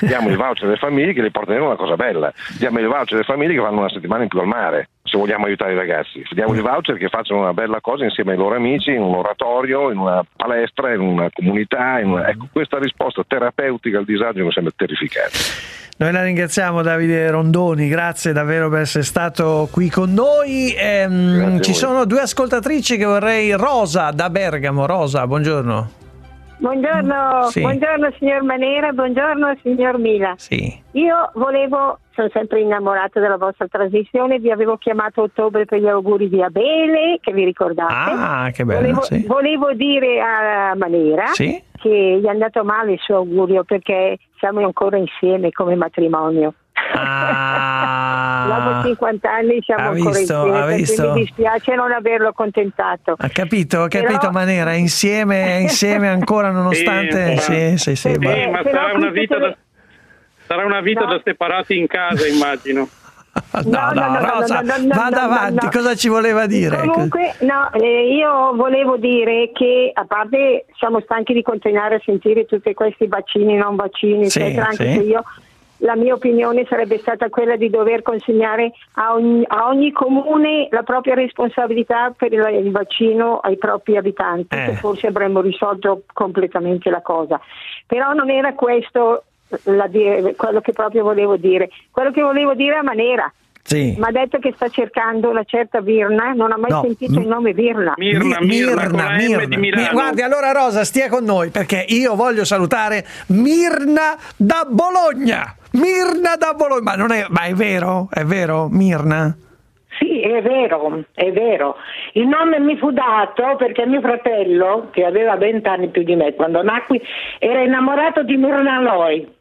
Diamo il voucher alle famiglie che li portano a vedere una cosa bella. Diamo il voucher alle famiglie che vanno una settimana in più al mare, se vogliamo aiutare i ragazzi. Diamo il voucher che facciano una bella cosa insieme ai loro amici, in un oratorio, in una palestra, in una comunità. in una- Ecco, questa risposta terapeutica al disagio mi sembra terrificante. Noi la ringraziamo Davide Rondoni, grazie davvero per essere stato qui con noi. Ehm, ci sono due ascoltatrici che vorrei, Rosa da Bergamo, Rosa, buongiorno. Buongiorno, Sì. buongiorno signor Manera, buongiorno signor Mila. Sì. Io volevo, sono sempre innamorata della vostra trasmissione, vi avevo chiamato a ottobre per gli auguri di Abele, che vi ricordate. Ah, che bello, Volevo, sì. volevo dire a Manera che gli è andato male il suo augurio perché siamo ancora insieme come matrimonio. Dopo 50 anni siamo Ah. Ancora visto, insieme, cui visto? mi dispiace non averlo accontentato. Ha capito, ha Però- capito Manera, insieme, insieme ancora nonostante... Sì, Sì, sì, sì, Sì, ma- ma sarà una vita da... Sarà una vita No. da separati in casa, immagino. No, no, Rosa, vada avanti, cosa ci voleva dire? Comunque, no, eh, io volevo dire che a parte siamo stanchi di continuare a sentire tutti questi vaccini, non vaccini, Sì, eccetera, anche sì. se io la mia opinione sarebbe stata quella di dover consegnare a ogni, a ogni comune la propria responsabilità per il, il vaccino ai propri abitanti, Eh. che forse avremmo risolto completamente la cosa. Però non era questo la di- quello che proprio volevo dire. Quello che volevo dire a Manera. Sì. Mi ha detto che sta cercando una certa Virna, non ha mai No, sentito il nome Virna. Mi- Mirna, Mirna. Mi- Guardi, allora Rosa, stia con noi perché io voglio salutare Mirna da Bologna. Mirna da Bologna. Ma, non è, ma è vero? È vero, Mirna? Sì, è vero, è vero. Il nome mi fu dato perché mio fratello, che aveva 20 anni più di me quando nacqui, era innamorato di Mirna Loi.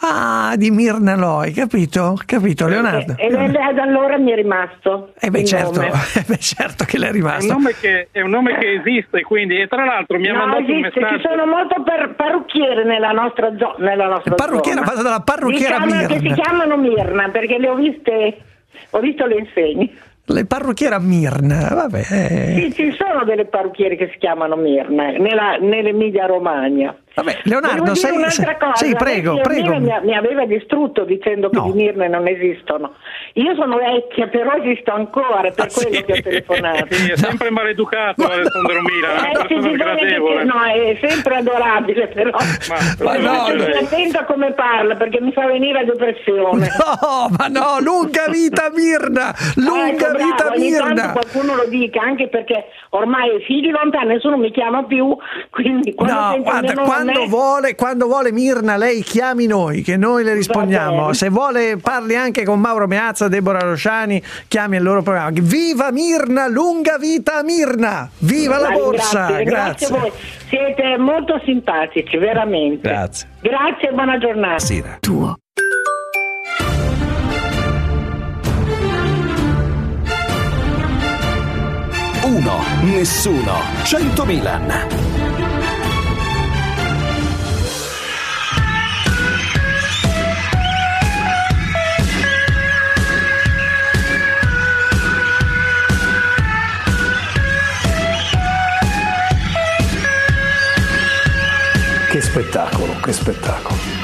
Ah, di Mirna Loi, capito? Capito, Leonardo? E e da allora mi è rimasto. Eh beh, certo, eh beh, certo che le è È un, rimasto. nome che, è un nome che esiste, quindi, e tra l'altro mi ha No, mandato un esiste, messaggio. ci sono molte par- parrucchiere nella nostra, zo- nella nostra Parrucchiera, zona. dalla parrucchiera Diciamo che Mirna. si chiamano Mirna perché le ho viste, ho visto le insegne. Le parrucchiera Mirna, vabbè. eh. Sì, ci sono delle parrucchiere che si chiamano Mirna nella, nell'Emilia Romagna. Vabbè, Leonardo, sei- un'altra cosa. sì, prego, prego. Mirna Mi, mi aveva distrutto dicendo che di Mirne non esistono. Io sono vecchia, però esisto ancora, Ah, per quello che ho telefonato. Sì, è sempre maleducato Alessandro Mira, è una Eh, sì, no, è sempre adorabile, però. Ma Devo no, lei- attento come parla perché mi fa venire la depressione. No, ma no, lunga vita Mirna, lunga Ecco, bravo, vita ogni tanto Mirna. qualcuno lo dica, anche perché ormai è figli lontani, nessuno mi chiama più, quindi quando No, guarda, mio nome quando a me- vuole, quando vuole Mirna, lei chiami noi, che noi le rispondiamo. Se vuole, parli anche con Mauro Meazza, Deborah Rosciani, chiami il loro programma. Viva Mirna, lunga vita Mirna! Viva la La borsa! ringrazio, ringrazio voi. Siete molto simpatici, veramente. Grazie. Grazie e buona giornata. Tuo. Uno, nessuno, 100 Milan. Che spettacolo, che spettacolo.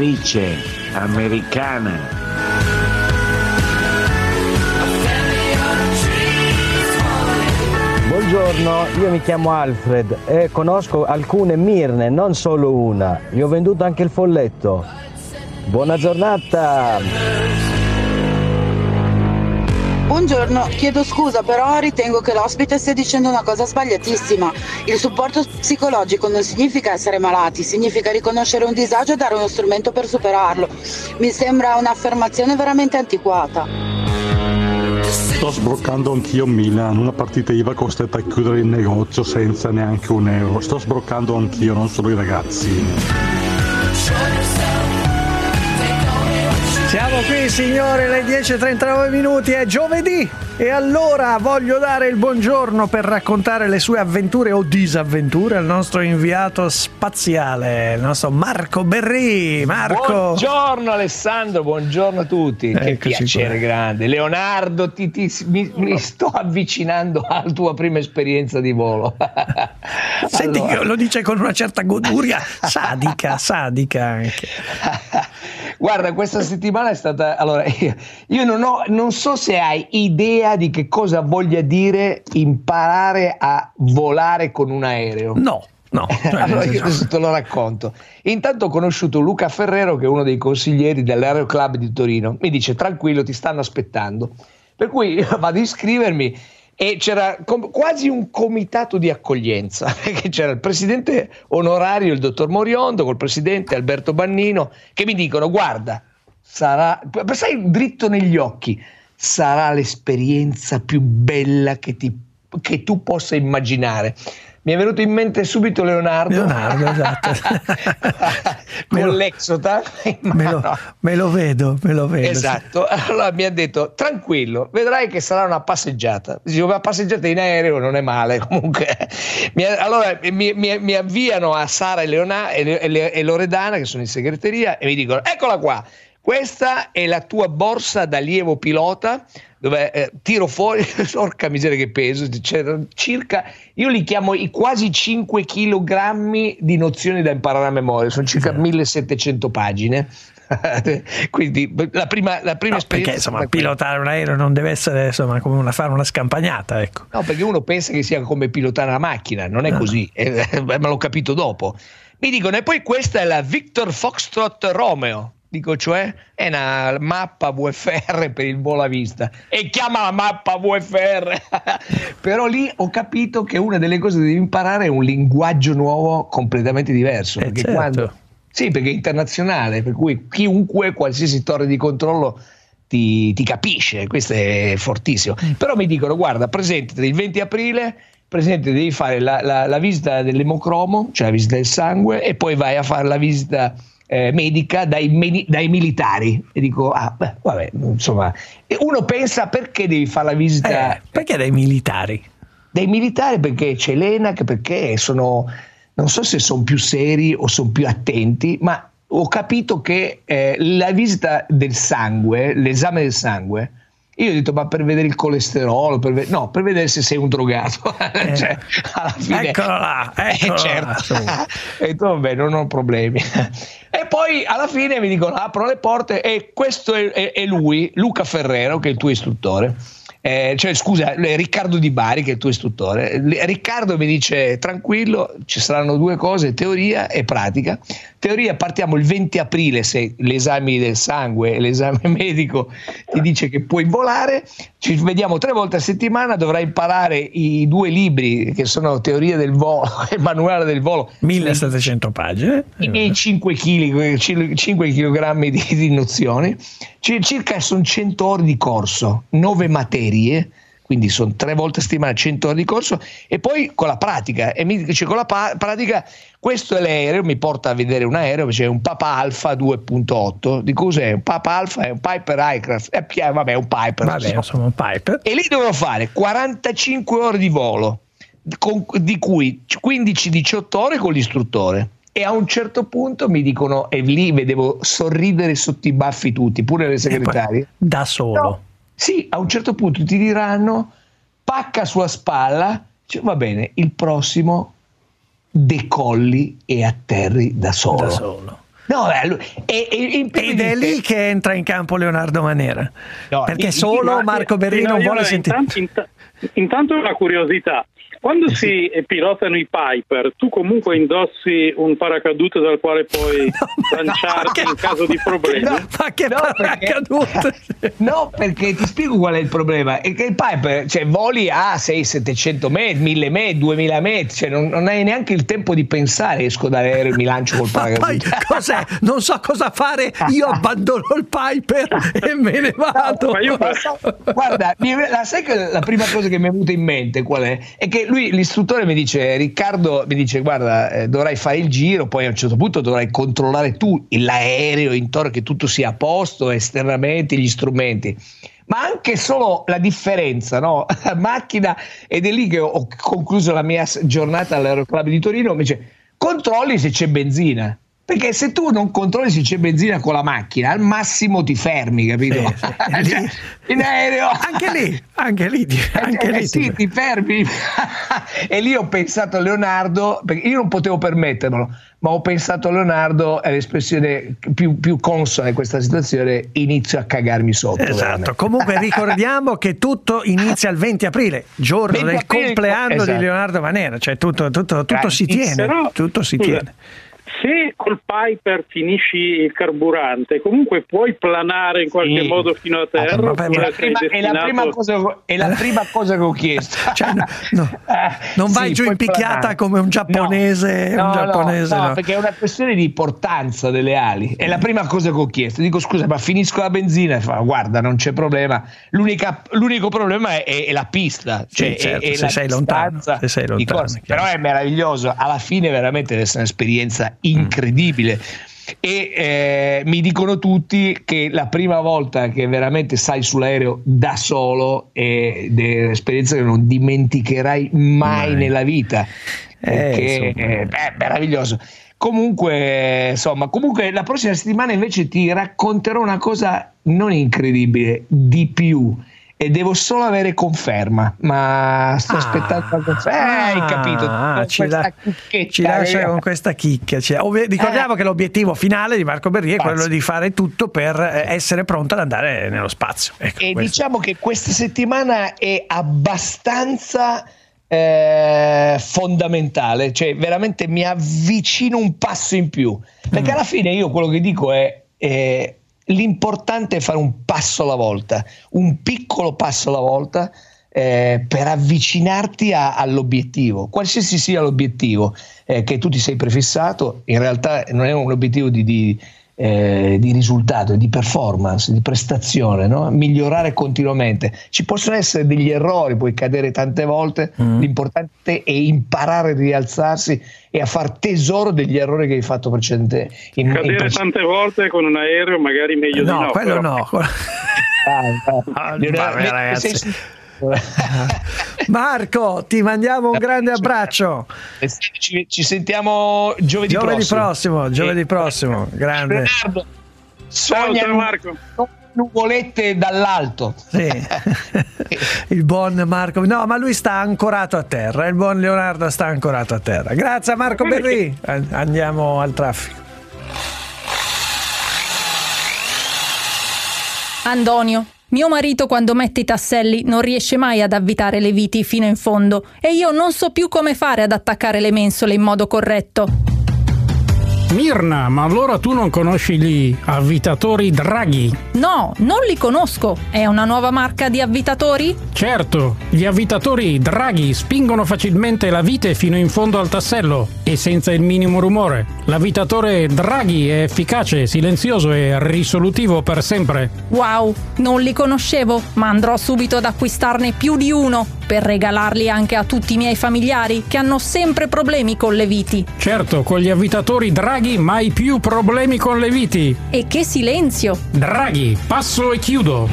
Attrice americana. Buongiorno, io mi chiamo Alfred e conosco alcune Mirne, non solo una. Vi ho venduto anche il folletto. Buona giornata! Buongiorno, chiedo scusa, però ritengo che l'ospite stia dicendo una cosa sbagliatissima. Il supporto psicologico non significa essere malati, significa riconoscere un disagio e dare uno strumento per superarlo. Mi sembra un'affermazione veramente antiquata. Sto sbroccando anch'io Milan, una partita IVA costretta a chiudere il negozio senza neanche un euro. Sto sbroccando anch'io, non solo i ragazzi. Siamo qui signore, le 10.39 minuti, è giovedì. E allora voglio dare il buongiorno per raccontare le sue avventure o disavventure al nostro inviato spaziale, il nostro Marco Berri. Marco! Buongiorno Alessandro, buongiorno a tutti. che Eccoci piacere qua. grande. Leonardo, ti- ti- mi, mi sto avvicinando alla tua prima esperienza di volo. Senti Allora. che lo dice con una certa goduria sadica, sadica anche. Guarda, questa settimana è stata. Allora, io, io non, ho, non so se hai idea di che cosa voglia dire imparare a volare con un aereo. No, no. cioè, allora, io adesso te lo racconto. Intanto ho conosciuto Luca Ferrero, che è uno dei consiglieri dell'Aero Club di Torino. Mi dice: tranquillo, ti stanno aspettando. Per cui vado a iscrivermi e c'era com- quasi un comitato di accoglienza, perché c'era il presidente onorario, il dottor Moriondo, col presidente Alberto Bannino, che mi dicono: guarda, sarà, sai dritto negli occhi, sarà l'esperienza più bella che, ti- che tu possa immaginare. Mi è venuto in mente subito Leonardo, Leonardo, esatto. con l'Exota in Me lo, me lo vedo, me lo vedo. Esatto, allora mi ha detto tranquillo, vedrai che sarà una passeggiata. Dicevo, ma passeggiata in aereo non è male comunque. Mi- allora mi, mi- mi avviano a Sara e, Leona- e, Le- e Loredana che sono in segreteria e mi dicono eccola qua, questa è la tua borsa da allievo pilota dove eh, tiro fuori, porca miseria che peso, circa, io li chiamo i quasi 5 kg di nozioni da imparare a memoria, sono circa 1700 pagine. Quindi la prima, la prima No, esperienza perché insomma, pilotare un aereo non deve essere insomma, come una, fare una scampagnata, ecco. No, perché uno pensa che sia come pilotare la macchina, non è così, eh, ma l'ho capito dopo. Mi dicono, e poi questa è la Victor Foxtrot Romeo. Dico, cioè, è una mappa VFR per il volo a vista. E chiama la mappa VFR. Però lì ho capito che una delle cose che devi imparare è un linguaggio nuovo completamente diverso. perché certo. quando... Sì, perché è internazionale, per cui chiunque, qualsiasi torre di controllo ti, ti capisce, questo è fortissimo. Però mi dicono, guarda, presentati il 20 aprile, presentati, devi fare la, la- la visita dell'emocromo, cioè la visita del sangue, e poi vai a fare la visita eh, medica dai, meni- dai militari. E dico, ah, beh, vabbè, insomma, e uno pensa perché devi fare la visita... Eh, perché dai militari? Dai militari perché c'è l'ENAC, perché sono, non so se sono più seri o sono più attenti, ma ho capito che eh, la visita del sangue, l'esame del sangue, io ho detto ma per vedere il colesterolo, per ve- no, per vedere se sei un drogato. Cioè, alla fine, Eccolo là, eccolo Eh, certo. là. Ho detto vabbè, non ho problemi. Poi alla fine mi dicono aprono le porte e questo è, è- è lui, Luca Ferrero, che è il tuo istruttore. Eh, cioè, scusa, eh, Riccardo Di Bari, che è il tuo istruttore. L- Riccardo mi dice: tranquillo, ci saranno due cose, teoria e pratica. Teoria, partiamo il 20 aprile se l'esame del sangue l'esame medico ti dice che puoi volare. Ci vediamo tre volte a settimana. Dovrai imparare i due libri che sono Teoria del volo e Manuale del volo. 1700 pagine. I miei 5 kg, 5 kg di, di nozioni, Ci- circa sono 100 ore di corso, 9 materie, quindi sono tre volte a settimana 100 ore di corso e poi con la pratica. E mi dice con la pa- pratica questo è l'aereo, mi porta a vedere un aereo, c'è un Papa Alpha 2.8, di cos'è? Un Papa Alpha è un Piper Aircraft, eh, pi- vabbè un Piper. Vabbè, insomma. insomma, un Piper. E lì devono fare 45 ore di volo, con- di cui 15-18 ore con l'istruttore. E a un certo punto mi dicono, e lì vedevo sorridere sotto i baffi tutti, pure le segretarie. Da solo. No, sì, a un certo punto ti diranno, pacca sulla spalla, cioè, va bene, il prossimo decolli e atterri da solo. Da solo. No, eh, e- e- più Ed è lì che entra in campo Leonardo Manera. No, perché solo Ma- Marco Berrino no, non vuole sentire. Intanto, int- intanto una curiosità. Quando si eh, pilotano i Piper, tu comunque indossi un paracadute dal quale puoi lanciarti in caso di problemi. No, Ma che no, paracadute! perché, no, perché ti spiego qual è il problema. È che il Piper, cioè, voli a 600-700 metri, 1000 metri, 2000 metri, cioè, non, non hai neanche il tempo di pensare. Esco dall'aereo e mi lancio col Ma poi paracadute. cos'è? Non so cosa fare, io abbandono il Piper e me ne vado. Ma io Guarda, la, sai che la prima cosa che mi è venuta in mente qual è? È che lui, l'istruttore, mi dice: Riccardo, mi dice, guarda, eh, dovrai fare il giro, poi a un certo punto dovrai controllare tu l'aereo intorno, che tutto sia a posto, esternamente, gli strumenti. ma anche solo la differenza, no? macchina, ed è lì che ho, concluso la mia giornata all'Aeroclub di Torino, invece controlli se c'è benzina. Perché se tu non controlli se c'è benzina con la macchina, al massimo ti fermi, capito? Cioè, in aereo. Anche lì, anche lì, ti- anche Eh, lì sì, ti- ti fermi. e lì ho pensato a Leonardo, perché io non potevo permettermelo, ma ho pensato a Leonardo, è l'espressione più, più consona in questa situazione, inizio a cagarmi sotto. Esatto, veramente. comunque ricordiamo che tutto inizia il 20 aprile, giorno 20 del aprile, compleanno esatto. di Leonardo Manera, cioè tutto, tutto- tutto si tiene, tutto si tiene. Se col Piper finisci il carburante, comunque puoi planare in qualche Sì. modo fino a terra. È la, prima, è la prima cosa, è la prima cosa che ho chiesto. Cioè, Non vai Sì, giù in picchiata planare. come un giapponese, No, un no, giapponese no, no. perché è una questione di importanza delle ali. È la prima cosa che ho chiesto. Dico scusa, ma finisco la benzina e fa guarda, non c'è problema. L'unica- l'unico problema è, è- è la pista, cioè Sì, certo, è, è se la sei lontano, se sei lontano. Però è meraviglioso. Alla fine veramente deve essere un'esperienza incredibile. E eh, mi dicono tutti che la prima volta che veramente sai sull'aereo da solo è un'esperienza che non dimenticherai mai, Mai. nella vita. Eh, Perché insomma. è meraviglioso. Comunque, insomma, comunque la prossima settimana invece ti racconterò una cosa non incredibile, di più. E devo solo avere conferma, ma sto aspettando la conferma. Eh, hai capito? Ah, Con ci, la- ci lascia eh. con questa chicca. Cioè, ovvi- ricordiamo che l'obiettivo finale di Marco Berri è quello Spazio. di fare tutto per eh, essere pronto ad andare nello spazio. Ecco, E questo. diciamo che questa settimana è abbastanza eh, fondamentale, cioè veramente mi avvicino un passo in più. Perché alla fine io quello che dico è eh, l'importante è fare un passo alla volta, un piccolo passo alla volta. eh, per avvicinarti a- all'obiettivo, qualsiasi sia l'obiettivo eh, che tu ti sei prefissato, in realtà non è un obiettivo di, di, eh, di risultato, di performance, di prestazione, no? migliorare continuamente. Ci possono essere degli errori, puoi cadere tante volte, l'importante è imparare a rialzarsi e a far tesoro degli errori che hai fatto precedente. in- in Cadere prece- tante volte con un aereo magari meglio di No, no. quello però. no. Ah, vabbè, ne- ragazzi. sei- Marco, ti mandiamo un grande abbraccio. Ci, ci sentiamo giovedì, Giovedì prossimo. prossimo, giovedì prossimo. Grande. Leonardo, sogna ciao, Marco. nu- nuvolette dall'alto. Sì. Il buon Marco, no, ma lui sta ancorato a terra. Il buon Leonardo sta ancorato a terra. Grazie a Marco Berri. An- Andiamo al traffico. Antonio, mio marito quando mette i tasselli non riesce mai ad avvitare le viti fino in fondo e io non so più come fare ad attaccare le mensole in modo corretto. Mirna, ma allora tu non conosci gli avvitatori Draghi? No, non li conosco. È una nuova marca di avvitatori? Certo, gli avvitatori Draghi spingono facilmente la vite fino in fondo al tassello e senza il minimo rumore. L'avvitatore Draghi è efficace, silenzioso e risolutivo per sempre. Wow, non li conoscevo, ma andrò subito ad acquistarne più di uno per regalarli anche a tutti i miei familiari che hanno sempre problemi con le viti. Certo, con gli avvitatori Draghi mai più problemi con le viti. E che silenzio! Draghi, passo e chiudo.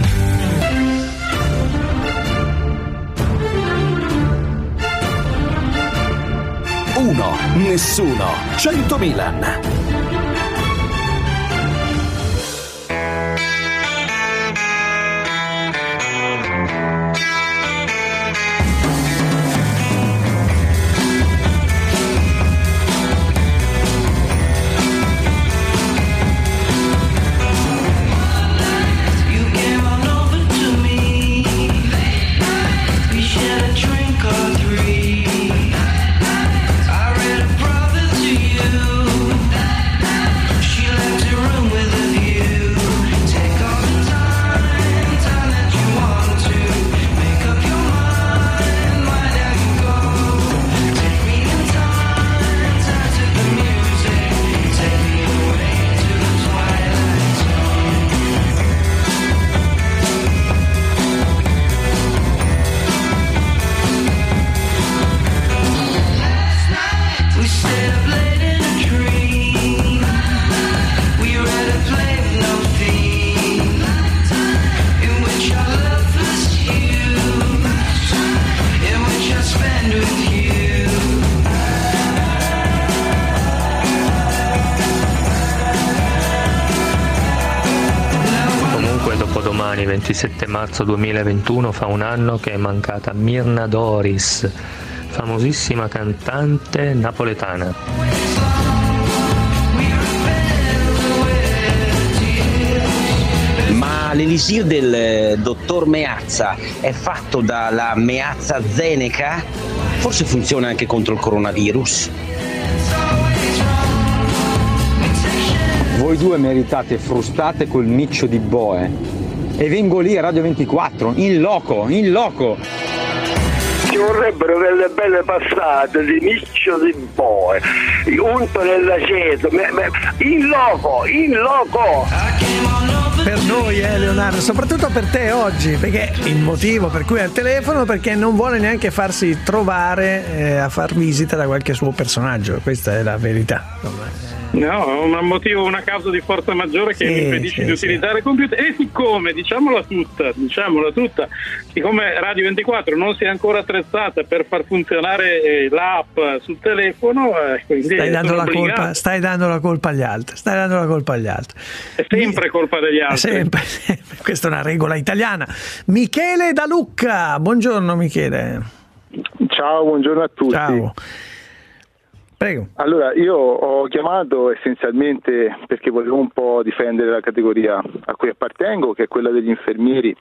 Uno, nessuno, 100 Milan. Marzo 2021, fa un anno che è mancata Mirna Doris, famosissima cantante napoletana. Ma l'elisir del eh, dottor Meazza è fatto dalla Meazza Zeneca? Forse funziona anche contro il coronavirus? Voi due meritate frustate col niccio di Boe. E vengo lì a Radio 24, in loco, in loco. Ci vorrebbero delle belle passate di niccio di boe, unto nell'aceto, in loco, in loco! Per noi, eh, Leonardo, soprattutto per te oggi, perché il motivo per cui è al telefono perché non vuole neanche farsi trovare eh, a far visita da qualche suo personaggio, questa è la verità. No, è un motivo, una causa di forza maggiore che Sì, mi impedisce sì, di utilizzare il computer. E siccome, diciamola tutta, diciamola tutta, siccome Radio 24 non si è ancora attrezzata per far funzionare eh, l'app sul telefono, eh, Stai dando, colpa, stai dando la colpa agli altri, stai dando la colpa agli altri. È sempre colpa degli altri. Sempre, sempre. questa è una regola italiana. Michele da Lucca, buongiorno Michele. Ciao, buongiorno a tutti. Ciao. Prego. Allora, io ho chiamato essenzialmente perché volevo un po' difendere la categoria a cui appartengo, che è quella degli infermieri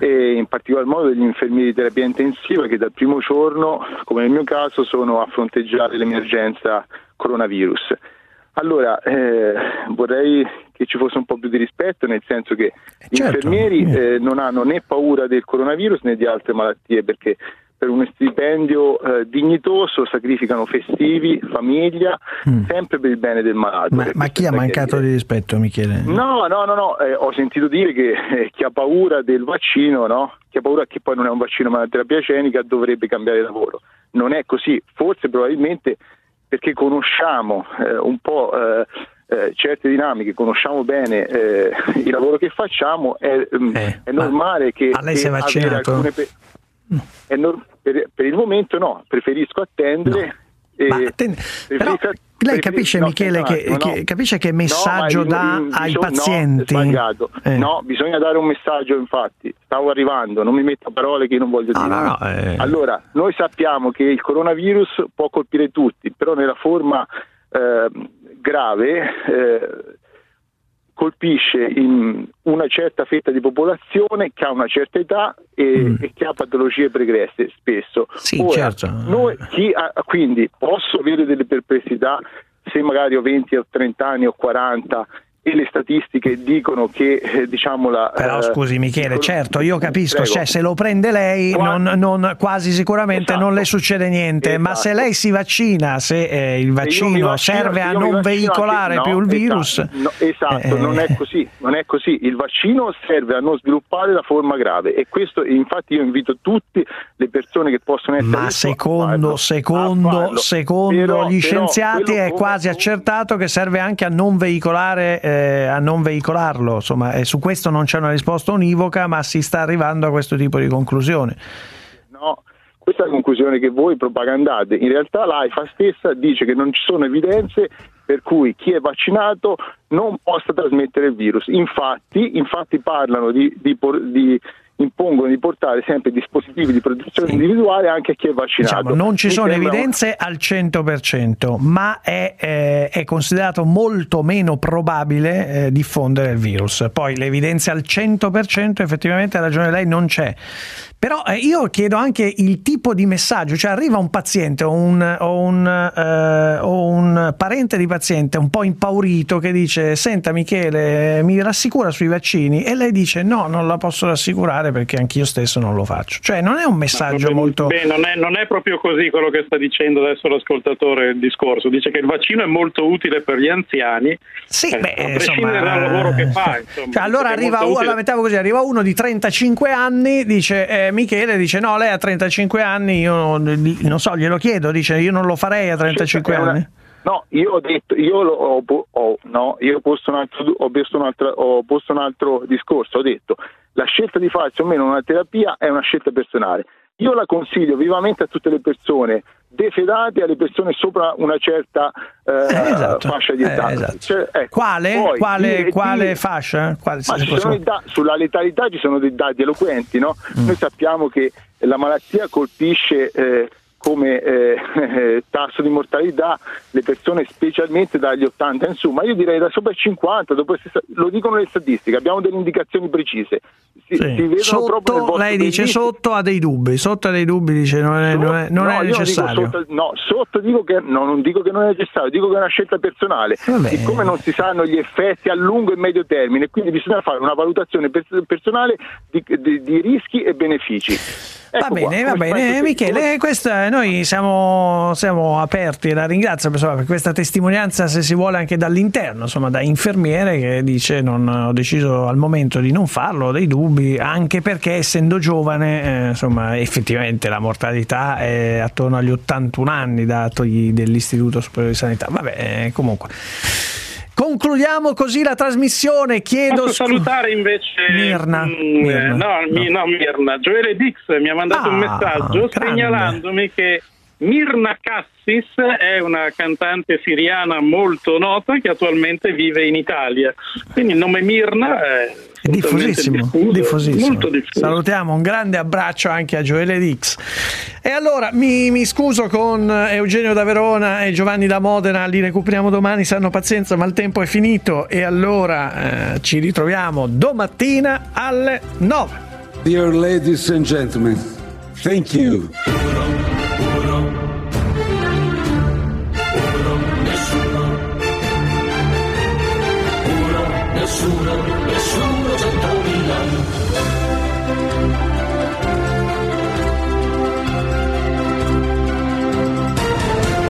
e in particolar modo degli infermieri di terapia intensiva che dal primo giorno, come nel mio caso, sono a fronteggiare l'emergenza coronavirus. Allora, eh, vorrei che ci fosse un po' più di rispetto, nel senso che gli certo. infermieri eh, non hanno né paura del coronavirus né di altre malattie, perché per un stipendio eh, dignitoso sacrificano festivi, famiglia, sempre per il bene del malato. Ma, ma chi ha mancato di rispetto, Michele? No, no, no, no. eh, ho sentito dire che eh, chi ha paura del vaccino, no? chi ha paura che poi non è un vaccino ma una terapia genica, dovrebbe cambiare lavoro. Non è così, forse probabilmente perché conosciamo eh, un po' eh, eh, certe dinamiche, conosciamo bene eh, il lavoro che facciamo, è, mm, è normale che, ma lei si è vaccinato? pe- è nor- per, per il momento no, preferisco attendere. e- Ma atten- preferisco- Lei capisce, no, Michele, che, no, che- capisce che messaggio No, dà il- ai pazienti? No. Eh. No, bisogna dare un messaggio, infatti. Stavo arrivando, non mi metto parole che io non voglio dire. eh. Allora, noi sappiamo che il coronavirus può colpire tutti, però nella forma eh, grave colpisce in una certa fetta di popolazione che ha una certa età e, e che ha patologie pregresse spesso. Mm. Sì, Ora, certo. noi, chi ha- quindi posso avere delle perplessità se magari ho 20 o 30 anni o 40 e le statistiche dicono che eh, diciamo la Però eh, scusi Michele, certo, io capisco, cioè, se lo prende lei non, non- quasi sicuramente non le succede niente, ma se lei si vaccina, se eh, il Se vaccino vaccino- serve se a non veicolare anche- più no, il virus, Esatto, no, esatto, eh, non è così, non è così. Il vaccino serve a non sviluppare la forma grave e questo infatti io invito tutte le persone che possono essere ma secondo, secondo, secondo Però- gli però scienziati è quasi accertato che serve anche a non veicolare, eh, a non veicolarlo, insomma, e su questo non c'è una risposta univoca, ma si sta arrivando a questo tipo di conclusione. No, questa è la conclusione che voi propagandate. In realtà l'AIFA stessa dice che non ci sono evidenze per cui chi è vaccinato non possa trasmettere il virus. Infatti, infatti parlano di, di di- impongono di portare sempre dispositivi di protezione individuale anche a chi è vaccinato. Diciamo, non ci Mi sono sembra evidenze al 100%, ma è, eh, è considerato molto meno probabile eh, diffondere il virus. Poi le evidenze al 100% effettivamente ha ragione lei non c'è. Però eh, io chiedo anche il tipo di messaggio, cioè arriva un paziente o un, o un, eh, o un parente di paziente un po' impaurito che dice senta Michele mi rassicura sui vaccini e lei dice no non la posso rassicurare perché anch'io stesso non lo faccio. Cioè non è un messaggio molto... Beh, non, è, non è proprio così quello che sta dicendo adesso l'ascoltatore il discorso. Dice che il vaccino è molto utile per gli anziani, Sì, eh, beh, a prescindere dal lavoro che fa. Insomma, Cioè, allora arriva, la mettiamo così, arriva uno di 35 anni, dice eh, Michele, dice no, lei ha 35 anni, io non, so, glielo chiedo, dice io non lo farei a 35 È una- anni. No, io ho detto, io lo- ho, ho- no, io ho posto, un altro, ho, posto un altro, ho posto un altro discorso, ho detto la scelta di farsi o meno una terapia è una scelta personale. Io la consiglio vivamente a tutte le persone defedate alle persone sopra una certa eh, esatto. fascia di Eh, età. esatto. Cioè, ecco, Quale? poi quale, dire- quale dire- fascia? Quale, i da- sulla letalità ci sono dei dati eloquenti, no? Mm. Noi sappiamo che la malattia colpisce eh, come eh, tasso di mortalità le persone specialmente dagli 80 in su, ma io direi da sopra i 50, dopo il 60 lo dicono le statistiche, abbiamo delle indicazioni precise. Si, Sì. si vedono Sotto, lei dice bellissimo- sotto ha dei dubbi, sotto ha dei dubbi, dice non è, non è- non No, è necessario. Sotto, no, sotto dico che no, non dico che non è necessario, dico che è una scelta personale. Vabbè. Siccome non si sanno gli effetti a lungo e medio termine, quindi bisogna fare una valutazione pers- personale di, di- di rischi e benefici. Va Ecco qua, bene, va come bene, Michele, questa, noi siamo, siamo aperti, la ringrazio insomma, per questa testimonianza, se si vuole anche dall'interno, insomma da infermiere che dice non ho deciso al momento di non farlo, ho dei dubbi, anche perché essendo giovane, eh, insomma effettivamente la mortalità è attorno agli 81 anni datogli dell'Istituto Superiore di Sanità, vabbè eh, comunque. Concludiamo così la trasmissione, chiedo Posso scu- salutare invece Mirna, mm, Mirna, no, mi- no, Mirna. Joele Dix mi ha mandato un Ah, messaggio grande. segnalandomi che Mirna Cassis è una cantante siriana molto nota che attualmente vive in Italia. Quindi il nome Mirna è, È diffusissimo, diffuso, diffusissimo. molto diffuso. Salutiamo, un grande abbraccio anche a Gioele Dix. E allora mi, mi scuso con Eugenio da Verona e Giovanni da Modena, li recuperiamo domani, se hanno pazienza, ma il tempo è finito e allora eh, ci ritroviamo domattina alle 9. Dear ladies and gentlemen, thank you.